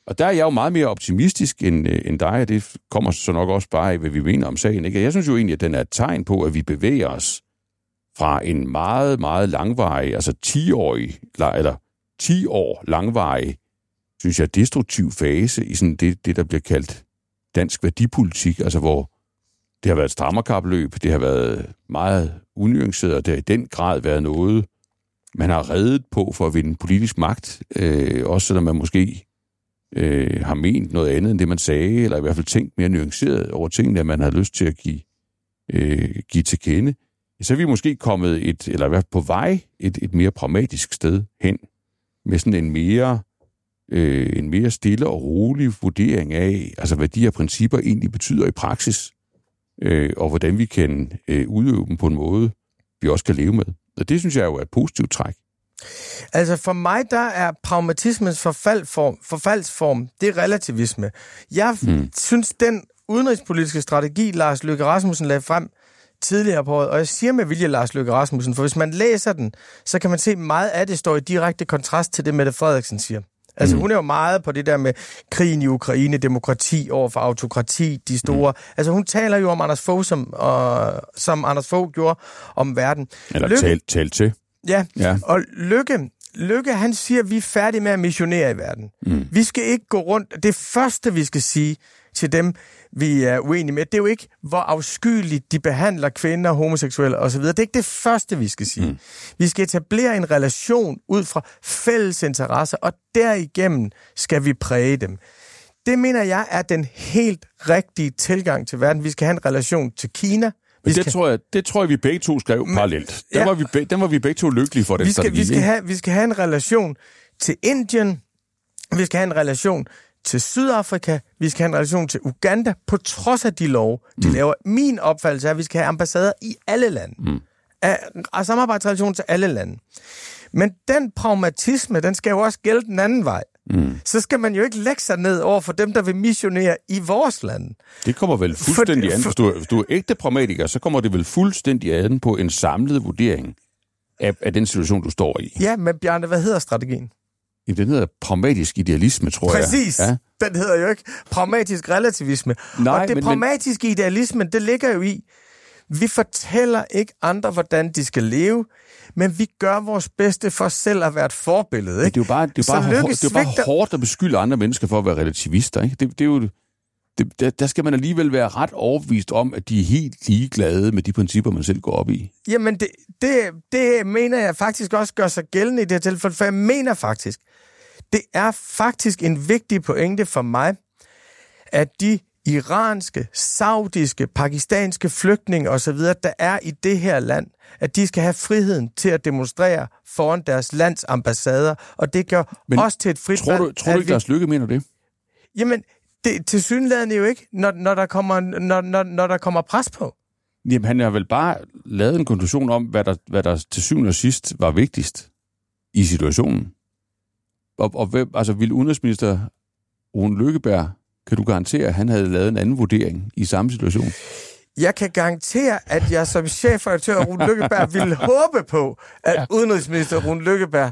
Og der er jeg jo meget mere optimistisk end, øh, end dig, og det kommer så nok også bare af, hvad vi mener om sagen. Ikke? Jeg synes jo egentlig, at den er et tegn på, at vi bevæger os fra en meget, meget langvarig, altså 10-årig, eller 10 år langvarig synes jeg, destruktiv fase i sådan det, det, der bliver kaldt dansk værdipolitik, altså hvor det har været et strammerkapløb, det har været meget unuanceret, og det har i den grad været noget, man har reddet på for at vinde politisk magt, øh, også selvom man måske øh, har ment noget andet end det, man sagde, eller i hvert fald tænkt mere nuanceret over tingene, at man har lyst til at give, øh, give til kende, så er vi måske kommet et, eller i hvert fald på vej et, et mere pragmatisk sted hen, med sådan en mere øh, en mere stille og rolig vurdering af, altså hvad de her principper egentlig betyder i praksis, øh, og hvordan vi kan øh, udøve dem på en måde, vi også kan leve med. Og det synes jeg jo er et positivt træk. Altså for mig, der er pragmatismens forfaldsform, forfaldsform det er relativisme. Jeg hmm. synes, den udenrigspolitiske strategi, Lars Løkke Rasmussen lagde frem tidligere på året, og jeg siger med vilje Lars Løkke Rasmussen, for hvis man læser den, så kan man se, at meget af det står i direkte kontrast til det, Mette Frederiksen siger. Altså, mm. hun er jo meget på det der med krigen i Ukraine, demokrati over for autokrati, de store... Mm. Altså, hun taler jo om Anders Fogh, som, uh, som Anders Fogh gjorde om verden. Eller Lykke, tal, tal til. Ja, ja. og Lykke, Lykke, han siger, at vi er færdige med at missionere i verden. Mm. Vi skal ikke gå rundt... Det første, vi skal sige til dem, vi er uenige med. Det er jo ikke, hvor afskyeligt de behandler kvinder, homoseksuelle osv. Det er ikke det første, vi skal sige. Mm. Vi skal etablere en relation ud fra fælles interesser, og derigennem skal vi præge dem. Det mener jeg er den helt rigtige tilgang til verden. Vi skal have en relation til Kina, vi det, skal... tror jeg, det tror jeg, vi begge to skrev Men, parallelt. Den, ja. var vi be, den var vi begge to lykkelige for, den vi skal, strategi. Vi skal, have, vi skal have en relation til Indien, vi skal have en relation til Sydafrika, vi skal have en relation til Uganda, på trods af de lov, de mm. laver. Min opfattelse er, at vi skal have ambassader i alle lande. Mm. Af, af samarbejdsrelation til alle lande. Men den pragmatisme, den skal jo også gælde den anden vej. Mm. Så skal man jo ikke lægge sig ned over for dem, der vil missionere i vores land. Det kommer vel fuldstændig for, an. Hvis du, hvis du er ægte pragmatiker, så kommer det vel fuldstændig an på en samlet vurdering af, af den situation, du står i. Ja, men Bjarne, hvad hedder strategien? Jamen, den hedder pragmatisk idealisme, tror Præcis. jeg. Ja. Den hedder jo ikke pragmatisk relativisme. Nej, og det men- pragmatiske idealisme, det ligger jo i, vi fortæller ikke andre, hvordan de skal leve, men vi gør vores bedste for selv at være et forbillede. Ikke? det er jo bare, det er bare, hår, det er bare svigter- hårdt at beskylde andre mennesker for at være relativister. Ikke? Det, det er jo, det, der, der skal man alligevel være ret overbevist om, at de er helt ligeglade med de principper, man selv går op i. Jamen, det, det, det mener jeg faktisk også gør sig gældende i det her tilfælde, for jeg mener faktisk, det er faktisk en vigtig pointe for mig, at de iranske, saudiske, pakistanske flygtninge osv., der er i det her land, at de skal have friheden til at demonstrere foran deres lands ambassader, og det gør Men også til et frit Tror du, valg, tror du ikke, vi- Lars Lykke mener det? Jamen, det til synligheden jo ikke, når, når, der kommer, når, når, når der kommer pres på. Jamen, han har vel bare lavet en konklusion om, hvad der, hvad der til syvende og sidst var vigtigst i situationen. Og, og hvem, altså, ville udenrigsminister Rune Lykkeberg, kan du garantere, at han havde lavet en anden vurdering i samme situation? Jeg kan garantere, at jeg som chefredaktør Rune Lykkeberg ville håbe på, at ja. udenrigsminister Rune Lykkeberg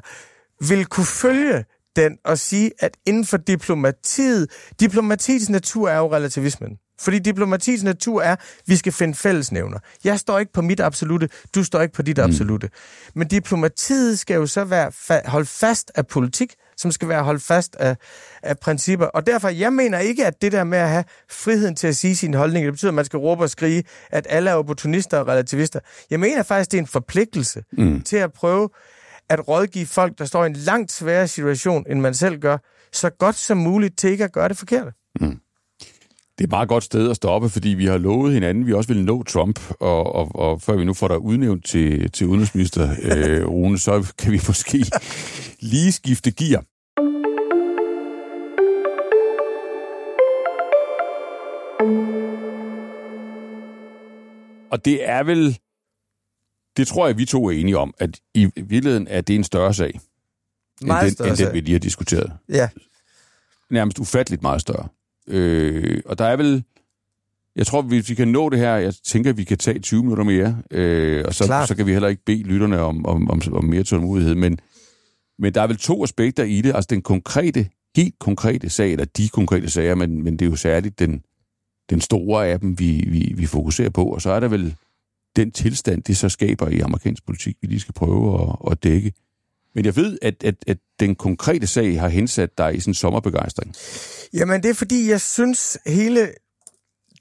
ville kunne følge den og sige, at inden for diplomatiet, diplomatiets natur er jo relativismen. Fordi diplomatiets natur er, at vi skal finde fællesnævner. Jeg står ikke på mit absolute, du står ikke på dit absolute. Men diplomatiet skal jo så være fa- holdt fast af politik, som skal være holdt fast af, af principper. Og derfor, jeg mener ikke, at det der med at have friheden til at sige sine holdninger, det betyder, at man skal råbe og skrige, at alle er opportunister og relativister. Jeg mener faktisk, det er en forpligtelse mm. til at prøve at rådgive folk, der står i en langt sværere situation, end man selv gør, så godt som muligt til ikke at gøre det forkerte. Det er et meget godt sted at stoppe, fordi vi har lovet hinanden, vi også vil nå Trump, og, og, og før vi nu får dig udnævnt til, til udenrigsminister, øh, Rune, så kan vi måske lige skifte gear. Og det er vel, det tror jeg, vi to er enige om, at i virkeligheden er det en større sag, Meget end, den, større end den, sag. vi lige har diskuteret Ja, nærmest ufatteligt meget større. Øh, og der er vel... Jeg tror, hvis vi kan nå det her, jeg tænker, at vi kan tage 20 minutter mere, øh, og så, Klart. så kan vi heller ikke bede lytterne om, om, om, om mere tålmodighed. Men, men der er vel to aspekter i det. Altså den konkrete, helt konkrete sag, eller de konkrete sager, men, men det er jo særligt den, den store af dem, vi, vi, vi fokuserer på. Og så er der vel den tilstand, det så skaber i amerikansk politik, vi lige skal prøve at, at dække. Men jeg ved, at, at, at den konkrete sag har hensat dig i sådan en sommerbegejstring. Jamen, det er fordi, jeg synes, hele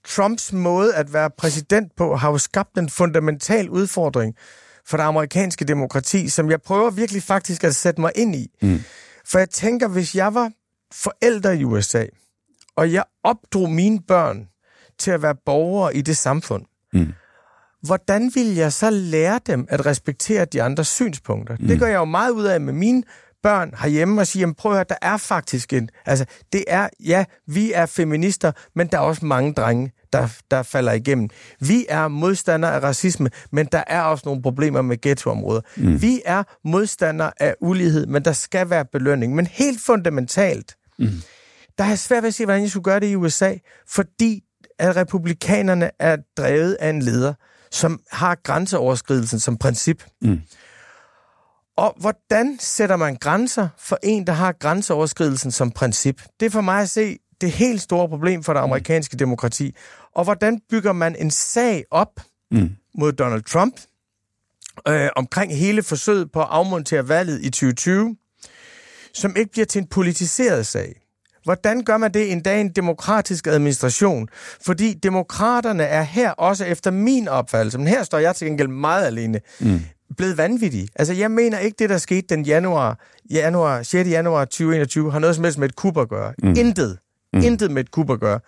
Trumps måde at være præsident på, har jo skabt en fundamental udfordring for det amerikanske demokrati, som jeg prøver virkelig faktisk at sætte mig ind i. Mm. For jeg tænker, hvis jeg var forælder i USA, og jeg opdrog mine børn til at være borgere i det samfund, Mm. hvordan vil jeg så lære dem at respektere de andres synspunkter? Mm. Det gør jeg jo meget ud af med mine børn herhjemme og sige, jamen prøv at høre, der er faktisk en... Altså, det er, ja, vi er feminister, men der er også mange drenge, der, der falder igennem. Vi er modstandere af racisme, men der er også nogle problemer med ghettoområder. Mm. Vi er modstandere af ulighed, men der skal være belønning. Men helt fundamentalt, mm. Der er jeg svært ved at se, hvordan jeg skulle gøre det i USA, fordi at republikanerne er drevet af en leder, som har grænseoverskridelsen som princip. Mm. Og hvordan sætter man grænser for en, der har grænseoverskridelsen som princip? Det er for mig at se det helt store problem for det amerikanske demokrati. Og hvordan bygger man en sag op Mm. mod Donald Trump øh, omkring hele forsøget på at afmontere valget i 2020, som ikke bliver til en politiseret sag? Hvordan gør man det en dag i en demokratisk administration? Fordi demokraterne er her også efter min opfattelse, men her står jeg til gengæld meget alene, mm. blevet vanvittige. Altså jeg mener ikke, det der skete den januar, januar 6. januar 2021 har noget som helst med et kup at gøre. Mm. Intet. Mm. Intet med et kup at gøre.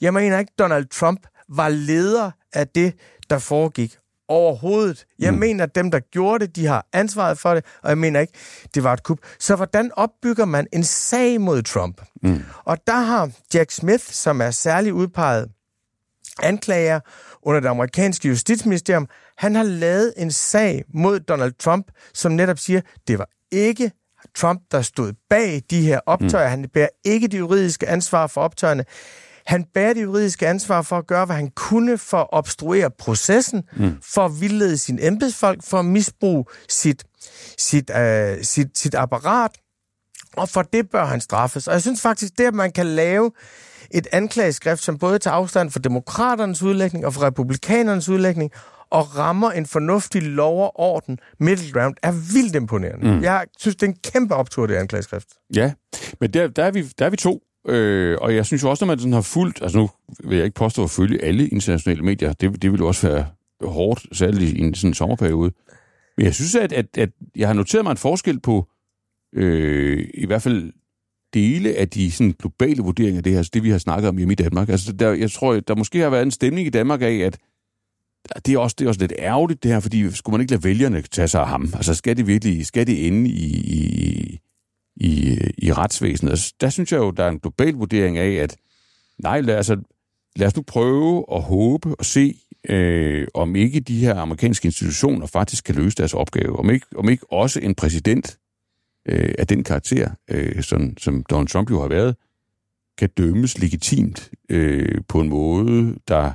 Jeg mener ikke, Donald Trump var leder af det, der foregik overhovedet. Jeg mm. mener, at dem, der gjorde det, de har ansvaret for det, og jeg mener ikke, det var et kup. Så hvordan opbygger man en sag mod Trump? Mm. Og der har Jack Smith, som er særlig udpeget anklager under det amerikanske justitsministerium, han har lavet en sag mod Donald Trump, som netop siger, det var ikke Trump, der stod bag de her optøjer. Mm. Han bærer ikke det juridiske ansvar for optøjerne. Han bærer det juridiske ansvar for at gøre, hvad han kunne for at obstruere processen, mm. for at vildlede sine embedsfolk, for at misbruge sit, sit, øh, sit, sit apparat. Og for det bør han straffes. Og jeg synes faktisk, det at man kan lave et anklageskrift, som både tager afstand for demokraternes udlægning og for republikanernes udlægning, og rammer en fornuftig lov og orden middle ground, er vildt imponerende. Mm. Jeg synes, det er en kæmpe optur, det anklageskrift. Ja, men der, der, er, vi, der er vi to. Øh, og jeg synes jo også, når man sådan har fulgt, altså nu vil jeg ikke påstå at følge alle internationale medier, det, det vil jo også være hårdt, særligt i en sådan sommerperiode. Men jeg synes, at, at, at jeg har noteret mig en forskel på øh, i hvert fald dele af de sådan, globale vurderinger af det her, det vi har snakket om hjemme i Danmark. Altså, der, jeg tror, der måske har været en stemning i Danmark af, at det er, også, det er også lidt ærgerligt det her, fordi skulle man ikke lade vælgerne tage sig af ham? Altså skal det virkelig, skal det ende i, i, i, i retsvæsenet? Altså, der synes jeg jo, der er en global vurdering af, at nej, lad, altså, lad os nu prøve og håbe og se, øh, om ikke de her amerikanske institutioner faktisk kan løse deres opgave. Om ikke, om ikke også en præsident øh, af den karakter, øh, som, som Donald Trump jo har været, kan dømmes legitimt øh, på en måde, der,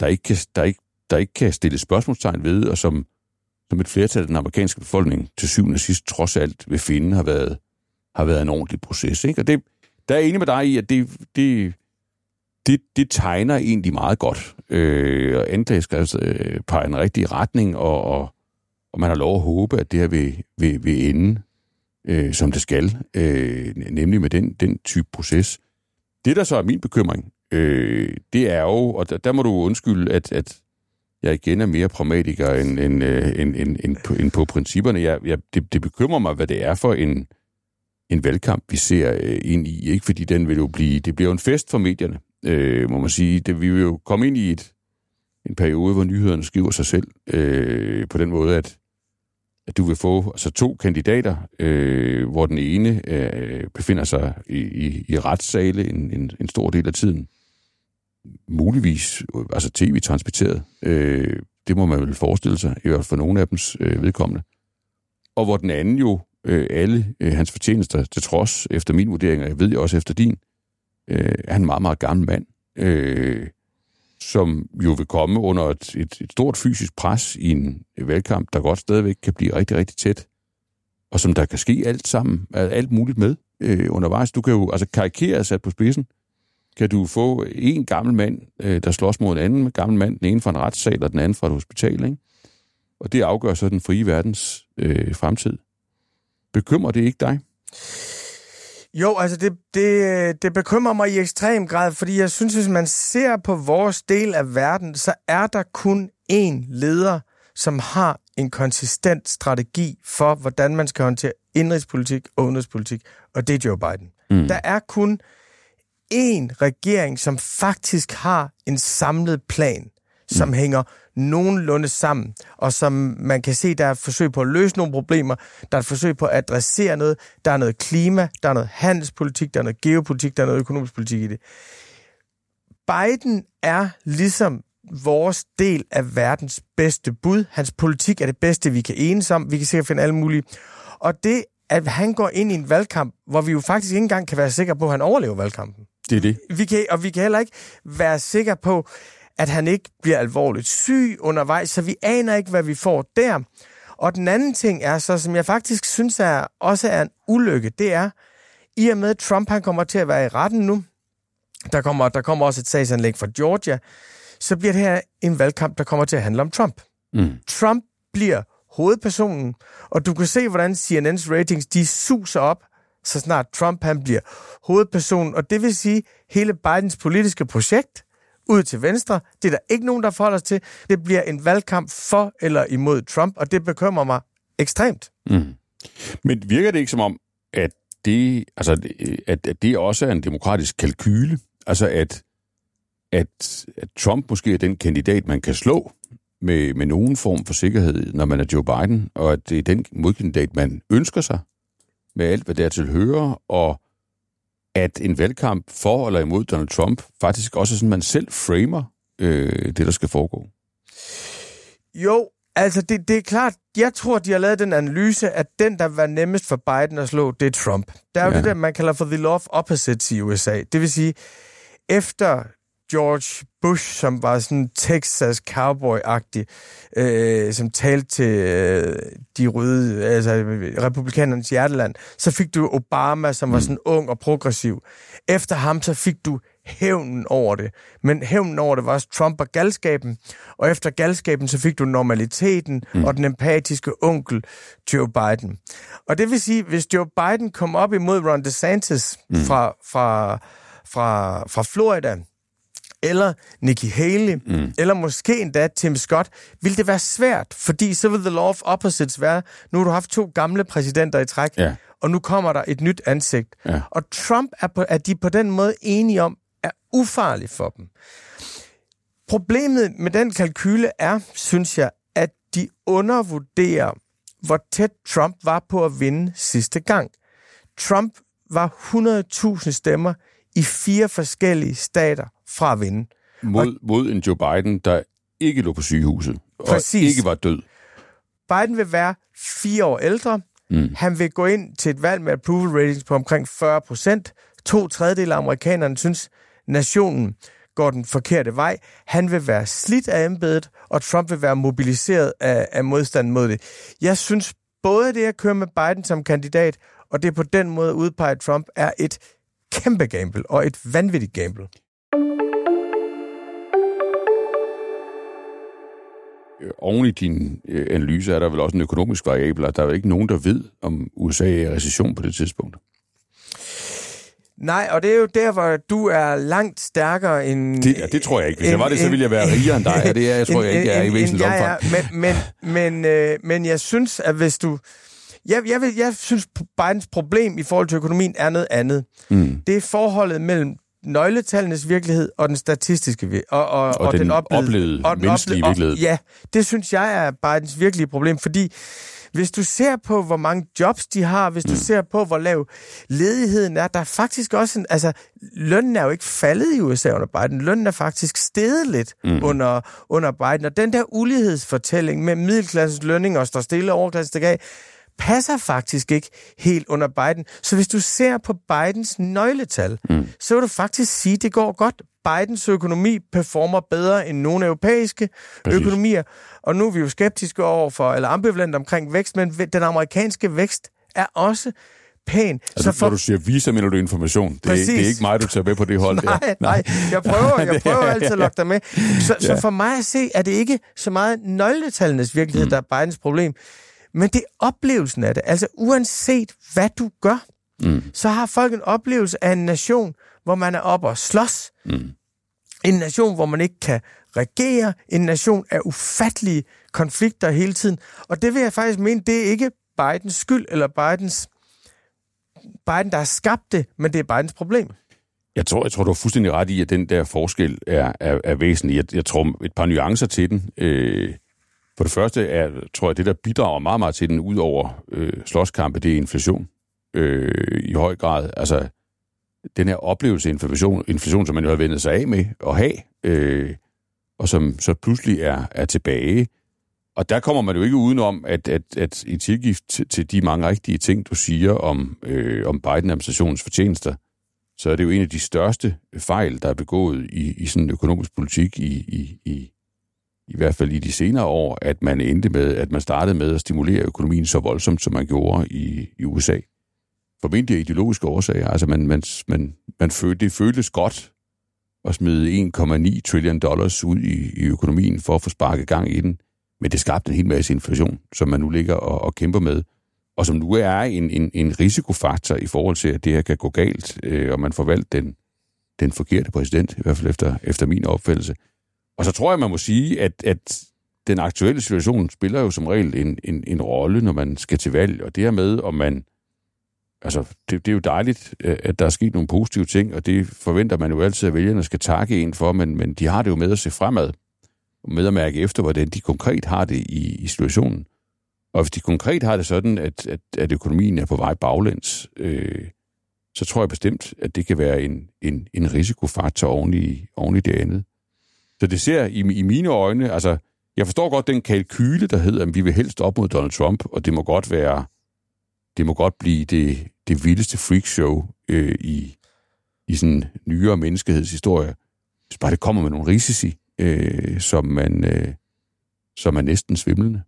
der, ikke kan, der, ikke, der ikke kan stille spørgsmålstegn ved, og som, som et flertal af den amerikanske befolkning til syvende og sidst trods alt vil finde har været, har været en ordentlig proces. Ikke? Og det, der er jeg enig med dig i, at det, det, det, det tegner egentlig meget godt. Øh, og anklageskriftet altså, øh, peger en rigtig retning, og, og, og man har lov at håbe, at det her vil, vil, vil ende øh, som det skal, øh, nemlig med den, den type proces. Det, der så er min bekymring, øh, det er jo, og der, der må du undskylde, at, at jeg igen er mere pragmatiker end, end, øh, end, end, end, på, end på principperne. Jeg, jeg, det, det bekymrer mig, hvad det er for en, en valgkamp, vi ser øh, ind i. Ikke fordi den vil jo blive, det bliver jo en fest for medierne, øh, må man sige. Det, vi vil jo komme ind i et, en periode, hvor nyhederne skriver sig selv øh, på den måde, at at du vil få altså to kandidater, øh, hvor den ene øh, befinder sig i, i, i retssale en, en, en stor del af tiden. Muligvis, øh, altså tv-transmitteret. Øh, det må man vel forestille sig, i hvert fald for nogle af dems øh, vedkommende. Og hvor den anden jo, øh, alle øh, hans fortjenester til trods, efter min vurdering, og jeg ved jo også efter din, øh, er en meget, meget gammel mand. Øh, som jo vil komme under et, et, et stort fysisk pres i en øh, valgkamp, der godt stadigvæk kan blive rigtig, rigtig tæt, og som der kan ske alt sammen, alt muligt med øh, undervejs. Du kan jo altså karikere sat på spidsen, kan du få en gammel mand, øh, der slås mod en anden gammel mand, den ene fra en retssal og den anden fra et hospital, ikke? Og det afgør så den frie verdens øh, fremtid. Bekymrer det ikke dig? Jo, altså det, det, det bekymrer mig i ekstrem grad, fordi jeg synes, hvis man ser på vores del af verden, så er der kun én leder, som har en konsistent strategi for, hvordan man skal håndtere indrigspolitik og udenrigspolitik, og det er Joe Biden. Mm. Der er kun én regering, som faktisk har en samlet plan, som mm. hænger nogenlunde sammen, og som man kan se, der er et forsøg på at løse nogle problemer, der er et forsøg på at adressere noget, der er noget klima, der er noget handelspolitik, der er noget geopolitik, der er noget økonomisk politik i det. Biden er ligesom vores del af verdens bedste bud. Hans politik er det bedste, vi kan enes om. Vi kan sikkert finde alle mulige. Og det, at han går ind i en valgkamp, hvor vi jo faktisk ikke engang kan være sikre på, at han overlever valgkampen. Det er det. Vi kan, og vi kan heller ikke være sikre på, at han ikke bliver alvorligt syg undervejs, så vi aner ikke, hvad vi får der. Og den anden ting er så, som jeg faktisk synes er, også er en ulykke, det er, i og med at Trump han kommer til at være i retten nu, der kommer, der kommer også et sagsanlæg fra Georgia, så bliver det her en valgkamp, der kommer til at handle om Trump. Mm. Trump bliver hovedpersonen, og du kan se, hvordan CNN's ratings, de suser op, så snart Trump han bliver hovedpersonen, og det vil sige, hele Bidens politiske projekt, ud til venstre. Det er der ikke nogen, der forholder sig til. Det bliver en valgkamp for eller imod Trump, og det bekymrer mig ekstremt. Mm. Men virker det ikke som om, at det, altså, at, at det også er en demokratisk kalkyle? Altså at, at, at Trump måske er den kandidat, man kan slå med, med nogen form for sikkerhed, når man er Joe Biden, og at det er den modkandidat, man ønsker sig, med alt, hvad dertil hører, og at en valgkamp for eller imod Donald Trump faktisk også er sådan, man selv framer øh, det, der skal foregå? Jo, altså det, det er klart, jeg tror, de har lavet den analyse, at den, der var nemmest for Biden at slå, det er Trump. Der er jo ja. det der, man kalder for the law of opposites i USA. Det vil sige, efter George Bush, som var sådan Texas cowboy-agtig, øh, som talte til øh, de røde, altså republikanernes hjerteland. Så fik du Obama, som var sådan ung og progressiv. Efter ham, så fik du hævnen over det. Men hævnen over det var også Trump og galskaben. Og efter galskaben, så fik du normaliteten mm. og den empatiske onkel Joe Biden. Og det vil sige, hvis Joe Biden kom op imod Ron DeSantis mm. fra, fra, fra, fra Florida, eller Nikki Haley, mm. eller måske endda Tim Scott, ville det være svært, fordi så vil the law of opposites være, nu har du haft to gamle præsidenter i træk, ja. og nu kommer der et nyt ansigt. Ja. Og Trump er, på, er de på den måde enige om, er ufarlig for dem. Problemet med den kalkyle er, synes jeg, at de undervurderer, hvor tæt Trump var på at vinde sidste gang. Trump var 100.000 stemmer i fire forskellige stater fra at vinde. Mod, og, mod en Joe Biden, der ikke lå på sygehuset præcis. og ikke var død. Biden vil være fire år ældre. Mm. Han vil gå ind til et valg med approval ratings på omkring 40 procent. To tredjedel af amerikanerne synes, nationen går den forkerte vej. Han vil være slidt af embedet, og Trump vil være mobiliseret af, af modstanden mod det. Jeg synes, både det at køre med Biden som kandidat, og det på den måde udpege Trump, er et kæmpe gamble og et vanvittigt gamble. Oven i din øh, analyse er der vel også en økonomisk variabel, og der er jo ikke nogen, der ved, om USA er i recession på det tidspunkt. Nej, og det er jo der, hvor du er langt stærkere end... Det, ja, det tror jeg ikke. Hvis en, jeg var det, så ville jeg være rigere end dig, og det er, jeg tror en, jeg ikke, jeg er i væsentligt omfang. Men, men, men, øh, men jeg synes, at hvis du... Jeg, jeg, vil, jeg synes, Bidens problem i forhold til økonomien er noget andet. Mm. Det er forholdet mellem nøgletallenes virkelighed og den statistiske og, og, og, og den, den oplevede, oplevede og den menneskelige virkelighed. Og, ja, det synes jeg er Bidens virkelige problem, fordi hvis du ser på, hvor mange jobs de har, hvis du mm. ser på, hvor lav ledigheden er, der er faktisk også en... Altså, lønnen er jo ikke faldet i USA under Biden. Lønnen er faktisk steget lidt mm. under, under Biden. Og den der ulighedsfortælling med middelklassens lønninger står stille overklassen af, passer faktisk ikke helt under Biden. Så hvis du ser på Bidens nøgletal, mm. så vil du faktisk sige, at det går godt. Bidens økonomi performer bedre end nogle europæiske Præcis. økonomier. Og nu er vi jo skeptiske over for, eller ambivalent omkring vækst, men den amerikanske vækst er også pæn. Altså, så for... Når du siger visa, mener du information. Det er, det er ikke mig, du tager med på det hold. nej, der. nej, jeg prøver, jeg prøver altid at lokke dig med. Så, ja. så for mig at se, er det ikke så meget nøgletallenes virkelighed, mm. der er Bidens problem. Men det er oplevelsen af det. Altså uanset hvad du gør, mm. så har folk en oplevelse af en nation, hvor man er oppe og slås. Mm. En nation, hvor man ikke kan regere. En nation af ufattelige konflikter hele tiden. Og det vil jeg faktisk mene, det er ikke Bidens skyld, eller Bidens, Biden, der har skabt det, men det er Bidens problem. Jeg tror, jeg tror, du har fuldstændig ret i, at den der forskel er, er, er væsentlig. Jeg, jeg tror, et par nuancer til den. Øh, for det første er, tror jeg, det, der bidrager meget, meget til den, ud over øh, slåskampe, det er inflation øh, i høj grad. Altså, den her oplevelse af inflation, inflation som man jo har vendt sig af med at have, øh, og som så pludselig er, er tilbage. Og der kommer man jo ikke udenom, at, at, at i tilgift til, de mange rigtige ting, du siger om, øh, om Biden-administrationens fortjenester, så er det jo en af de største fejl, der er begået i, i sådan en økonomisk politik i, i, i, i hvert fald i de senere år, at man endte med, at man startede med at stimulere økonomien så voldsomt, som man gjorde i, i USA. Formentlig af ideologiske årsager. Altså man, man, man, man følte, det føltes godt at smide 1,9 trillion dollars ud i, i økonomien for at få sparket gang i den. Men det skabte en hel masse inflation, som man nu ligger og, og kæmper med, og som nu er en, en, en risikofaktor i forhold til, at det her kan gå galt, øh, og man får valgt den, den forkerte præsident, i hvert fald efter, efter min opfattelse. Og så tror jeg, man må sige, at, at den aktuelle situation spiller jo som regel en, en, en rolle, når man skal til valg. Og det her med, om man... Altså, det, det er jo dejligt, øh, at der er sket nogle positive ting, og det forventer man jo altid, at vælgerne skal takke en for, men, men de har det jo med at se fremad, med at mærke efter, hvordan de konkret har det i, i situationen. Og hvis de konkret har det sådan, at, at, at økonomien er på vej baglæns, øh, så tror jeg bestemt, at det kan være en, en, en risikofaktor oven i, oven i det andet. Så det ser i, i mine øjne, altså, jeg forstår godt den kalkyle, der hedder, at vi vil helst op mod Donald Trump, og det må godt være, det må godt blive det, det vildeste freakshow øh, i, i sådan nyere menneskehedshistorie. Så bare, det kommer med nogle risici, øh, som, man, øh, som er næsten svimlende.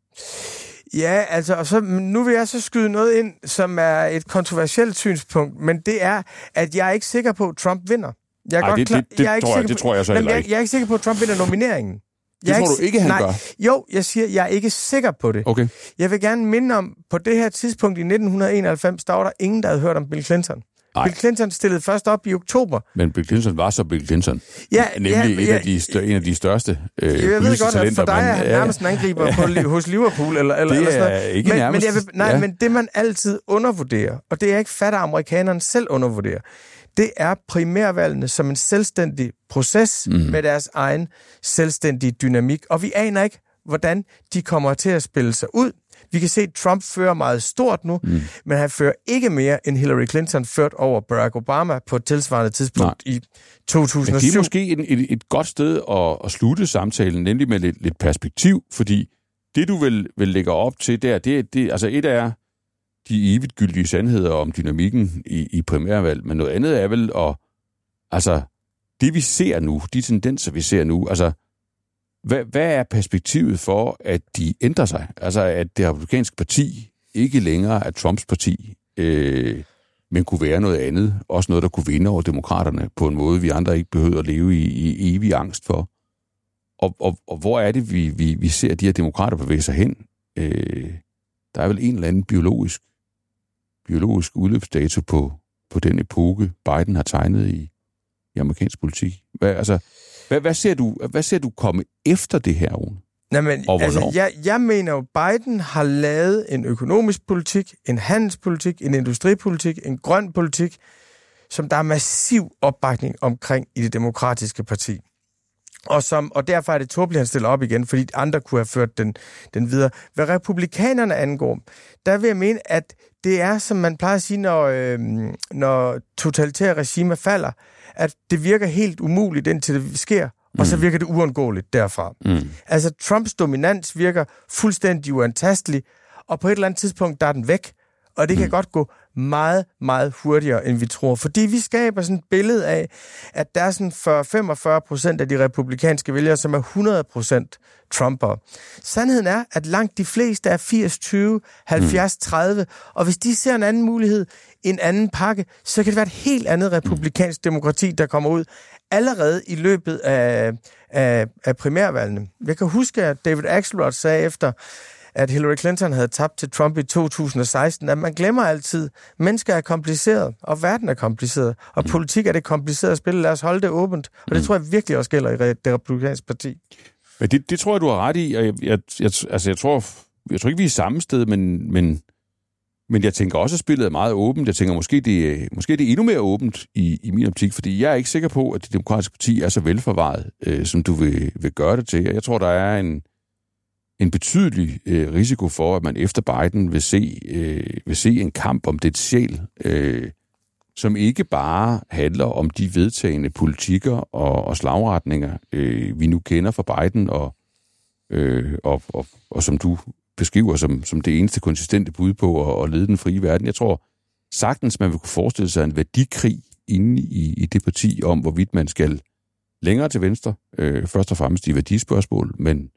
Ja, altså, og så, nu vil jeg så skyde noget ind, som er et kontroversielt synspunkt, men det er, at jeg er ikke sikker på, at Trump vinder. Jeg er Ej, godt det, klar, det, det, jeg er ikke tror jeg, sikker det på- tror jeg så heller jeg, ikke. jeg er ikke sikker på, at Trump vinder nomineringen. Det Jeg tror ikke du ikke, han nej, gør? Jo, jeg siger, jeg er ikke sikker på det. Okay. Jeg vil gerne minde om, på det her tidspunkt i 1991, der var der ingen, der havde hørt om Bill Clinton. Nej. Bill Clinton stillede først op i oktober. Men Bill Clinton var så Bill Clinton. Ja, Nemlig ja, et ja. af de stør, en af de største øh, Jeg ved godt, at talenter. for dig er han ja, nærmest en angriber på, li- hos Liverpool. Eller, eller, Det eller sådan noget. ikke men, nærmest, Men, jeg vil, nej, ja. men det man altid undervurderer, og det er ikke fatter amerikanerne selv undervurderer, det er primærvalgene som en selvstændig proces mm. med deres egen selvstændige dynamik. Og vi aner ikke, hvordan de kommer til at spille sig ud. Vi kan se, at Trump fører meget stort nu, mm. men han fører ikke mere, end Hillary Clinton ført over Barack Obama på et tilsvarende tidspunkt i Men 2007. det er måske et, et, et godt sted at, at slutte samtalen, nemlig med lidt, lidt perspektiv, fordi det, du vil, vil lægge op til der, det, det altså et er de evigt gyldige sandheder om dynamikken i, i primærvalg, men noget andet er vel at, altså, det vi ser nu, de tendenser, vi ser nu, altså, hvad, hvad er perspektivet for, at de ændrer sig? Altså, at det republikanske parti ikke længere er Trumps parti, øh, men kunne være noget andet. Også noget, der kunne vinde over demokraterne på en måde, vi andre ikke behøver at leve i, i evig angst for. Og, og, og hvor er det, vi, vi, vi ser de her demokrater bevæge sig hen? Øh, der er vel en eller anden biologisk, biologisk udløbsdato på, på den epoke, Biden har tegnet i, i amerikansk politik. Hvad, altså, hvad, hvad, ser du, hvad ser du komme efter det her, Rune? Nej, men, Og altså, jeg, jeg mener jo, Biden har lavet en økonomisk politik, en handelspolitik, en industripolitik, en grøn politik, som der er massiv opbakning omkring i det demokratiske parti. Og, som, og derfor er det tåbeligt, at han stiller op igen, fordi andre kunne have ført den, den videre. Hvad republikanerne angår, der vil jeg mene, at det er, som man plejer at sige, når, øh, når totalitære regimer falder, at det virker helt umuligt, indtil det sker, og så virker det uundgåeligt derfra. Mm. Altså, Trumps dominans virker fuldstændig uantastelig, og på et eller andet tidspunkt, der er den væk. Og det kan godt gå meget, meget hurtigere, end vi tror. Fordi vi skaber sådan et billede af, at der er sådan 40-45 procent af de republikanske vælgere, som er 100 procent Trumper. Sandheden er, at langt de fleste er 80-20, 70-30, og hvis de ser en anden mulighed, en anden pakke, så kan det være et helt andet republikansk demokrati, der kommer ud allerede i løbet af, af, af primærvalgene. Jeg kan huske, at David Axelrod sagde efter, at Hillary Clinton havde tabt til Trump i 2016, at man glemmer altid, mennesker er kompliceret, og verden er kompliceret, og politik er det komplicerede spil. Lad os holde det åbent. Og det tror jeg virkelig også gælder i det republikanske parti. Men det, det tror jeg, du har ret i, og jeg, jeg, jeg, altså, jeg, tror, jeg tror ikke, vi er samme sted, men, men, men jeg tænker også, at spillet er meget åbent. Jeg tænker, måske det, er- måske er det endnu mere åbent i, i min optik, fordi jeg er ikke sikker på, at det demokratiske parti er så velforvaret, øh, som du vil, vil gøre det til. Jeg tror, der er en, en betydelig øh, risiko for, at man efter Biden vil se, øh, vil se en kamp om det sjæl, øh, som ikke bare handler om de vedtagende politikker og, og slagretninger, øh, vi nu kender fra Biden, og, øh, og, og, og som du beskriver som, som det eneste konsistente bud på at, at lede den frie verden. Jeg tror sagtens, man vil kunne forestille sig en værdikrig inde i, i det parti om, hvorvidt man skal længere til venstre, øh, først og fremmest i værdispørgsmål, men,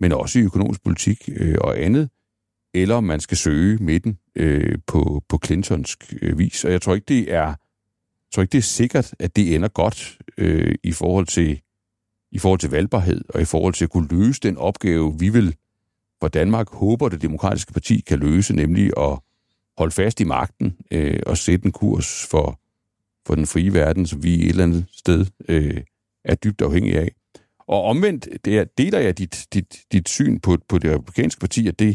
men også i økonomisk politik øh, og andet, eller om man skal søge midten øh, på, på Clintonsk øh, vis. Og jeg tror ikke, det er, jeg tror ikke, det er sikkert, at det ender godt øh, i forhold til i forhold til valgbarhed og i forhold til at kunne løse den opgave, vi vil for Danmark håber, det demokratiske parti kan løse, nemlig at holde fast i magten øh, og sætte en kurs for, for den frie verden, som vi et eller andet sted øh, er dybt afhængige af. Og omvendt det er, deler jeg dit, dit, dit syn på, på det republikanske parti, at det,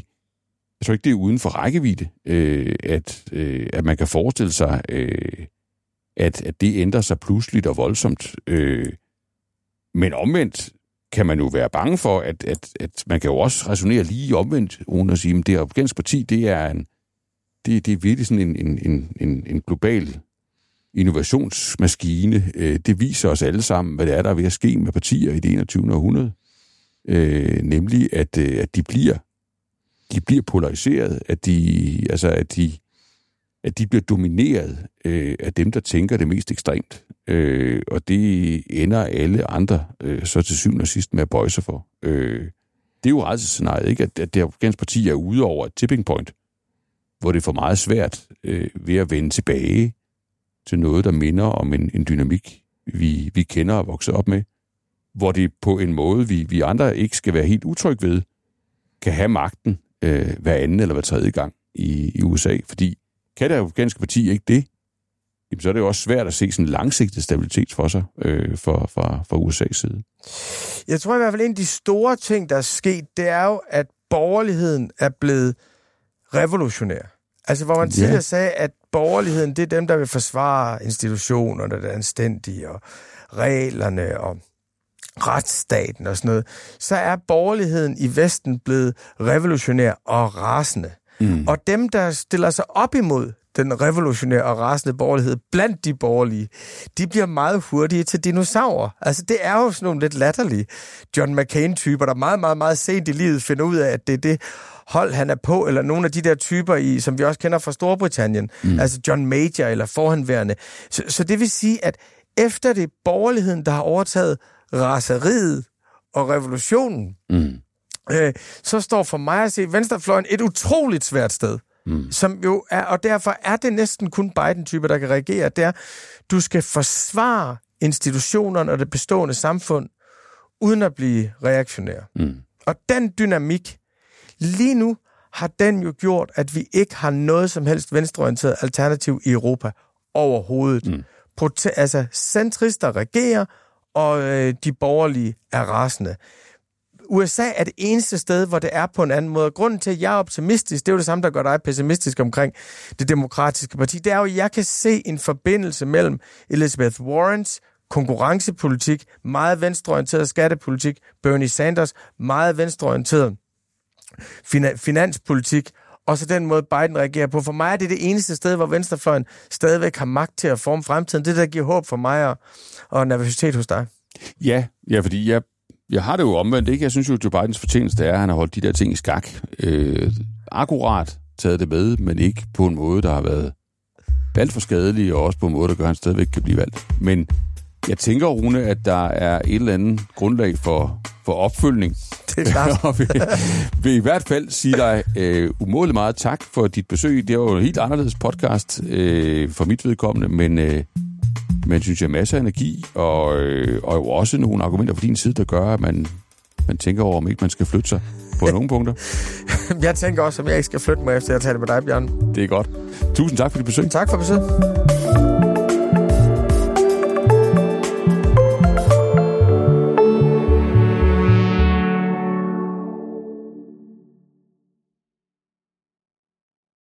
jeg tror ikke, det er uden for rækkevidde, øh, at, øh, at man kan forestille sig, øh, at, at det ændrer sig pludseligt og voldsomt. Øh, men omvendt kan man jo være bange for, at, at, at man kan jo også resonere lige omvendt, uden at sige, at det republikanske parti, det er en, det, det er virkelig sådan en, en, en, en, en global innovationsmaskine. Øh, det viser os alle sammen, hvad det er, der er ved at ske med partier i det 21. århundrede. Øh, nemlig, at, øh, at de bliver de bliver polariseret, at de, altså, at de, at de bliver domineret øh, af dem, der tænker det mest ekstremt. Øh, og det ender alle andre øh, så til syvende og sidst med at bøje sig for. Øh, det er jo rejsescenariet, ikke? At, at det afghanske parti er ude over et tipping point, hvor det er for meget svært øh, ved at vende tilbage til noget, der minder om en, en dynamik, vi, vi kender og vokser op med, hvor det på en måde, vi, vi andre ikke skal være helt utrygge ved, kan have magten øh, hver anden eller hver tredje gang i, i USA. Fordi kan det afghanske parti ikke det, jamen, så er det jo også svært at se sådan en langsigtet stabilitet for sig øh, for, for, for USA's side. Jeg tror i hvert fald, en af de store ting, der er sket, det er jo, at borgerligheden er blevet revolutionær. Altså, hvor man tidligere ja. sagde, at borgerligheden, det er dem, der vil forsvare institutionerne, der er anstændige, og reglerne, og retsstaten og sådan noget, så er borgerligheden i Vesten blevet revolutionær og rasende. Mm. Og dem, der stiller sig op imod den revolutionære og rasende borgerlighed blandt de borgerlige, de bliver meget hurtige til dinosaurer. Altså, det er jo sådan nogle lidt latterlige John McCain-typer, der meget, meget, meget sent i livet finder ud af, at det er det hold, han er på, eller nogle af de der typer, i, som vi også kender fra Storbritannien, mm. altså John Major eller forhenværende. Så, så det vil sige, at efter det er borgerligheden, der har overtaget raseriet og revolutionen, mm. øh, så står for mig at se venstrefløjen et utroligt svært sted. Mm. Som jo er, og derfor er det næsten kun Biden-typer, der kan reagere. Det er, du skal forsvare institutionerne og det bestående samfund, uden at blive reaktionær. Mm. Og den dynamik, lige nu har den jo gjort, at vi ikke har noget som helst venstreorienteret alternativ i Europa overhovedet. Mm. Prote- altså, centrister regerer, og øh, de borgerlige er rasende. USA er det eneste sted, hvor det er på en anden måde. Grunden til, at jeg er optimistisk, det er jo det samme, der gør dig pessimistisk omkring det demokratiske parti. Det er jo, at jeg kan se en forbindelse mellem Elizabeth Warrens konkurrencepolitik, meget venstreorienteret skattepolitik, Bernie Sanders, meget venstreorienteret finanspolitik, og så den måde, Biden reagerer på. For mig er det det eneste sted, hvor venstrefløjen stadigvæk har magt til at forme fremtiden. Det, der giver håb for mig og, og nervøsitet hos dig. Ja, ja fordi jeg, jeg har det jo omvendt. Ikke? Jeg synes jo, at Joe Bidens fortjeneste er, at han har holdt de der ting i skak. Øh, akkurat taget det med, men ikke på en måde, der har været alt for skadelig, og også på en måde, der gør, at han stadigvæk kan blive valgt. Men jeg tænker, Rune, at der er et eller andet grundlag for, for opfølgning. Det er klart. og vi vil i hvert fald sige dig øh, umådeligt meget tak for dit besøg. Det er jo en helt anderledes podcast øh, for mit vedkommende, men, øh, men synes jeg masser af energi, og, øh, og jo også nogle argumenter på din side, der gør, at man, man tænker over, om ikke man skal flytte sig på nogle punkter. jeg tænker også, om jeg ikke skal flytte mig, efter jeg taler med dig, Bjørn. Det er godt. Tusind tak for dit besøg. Tak for besøget.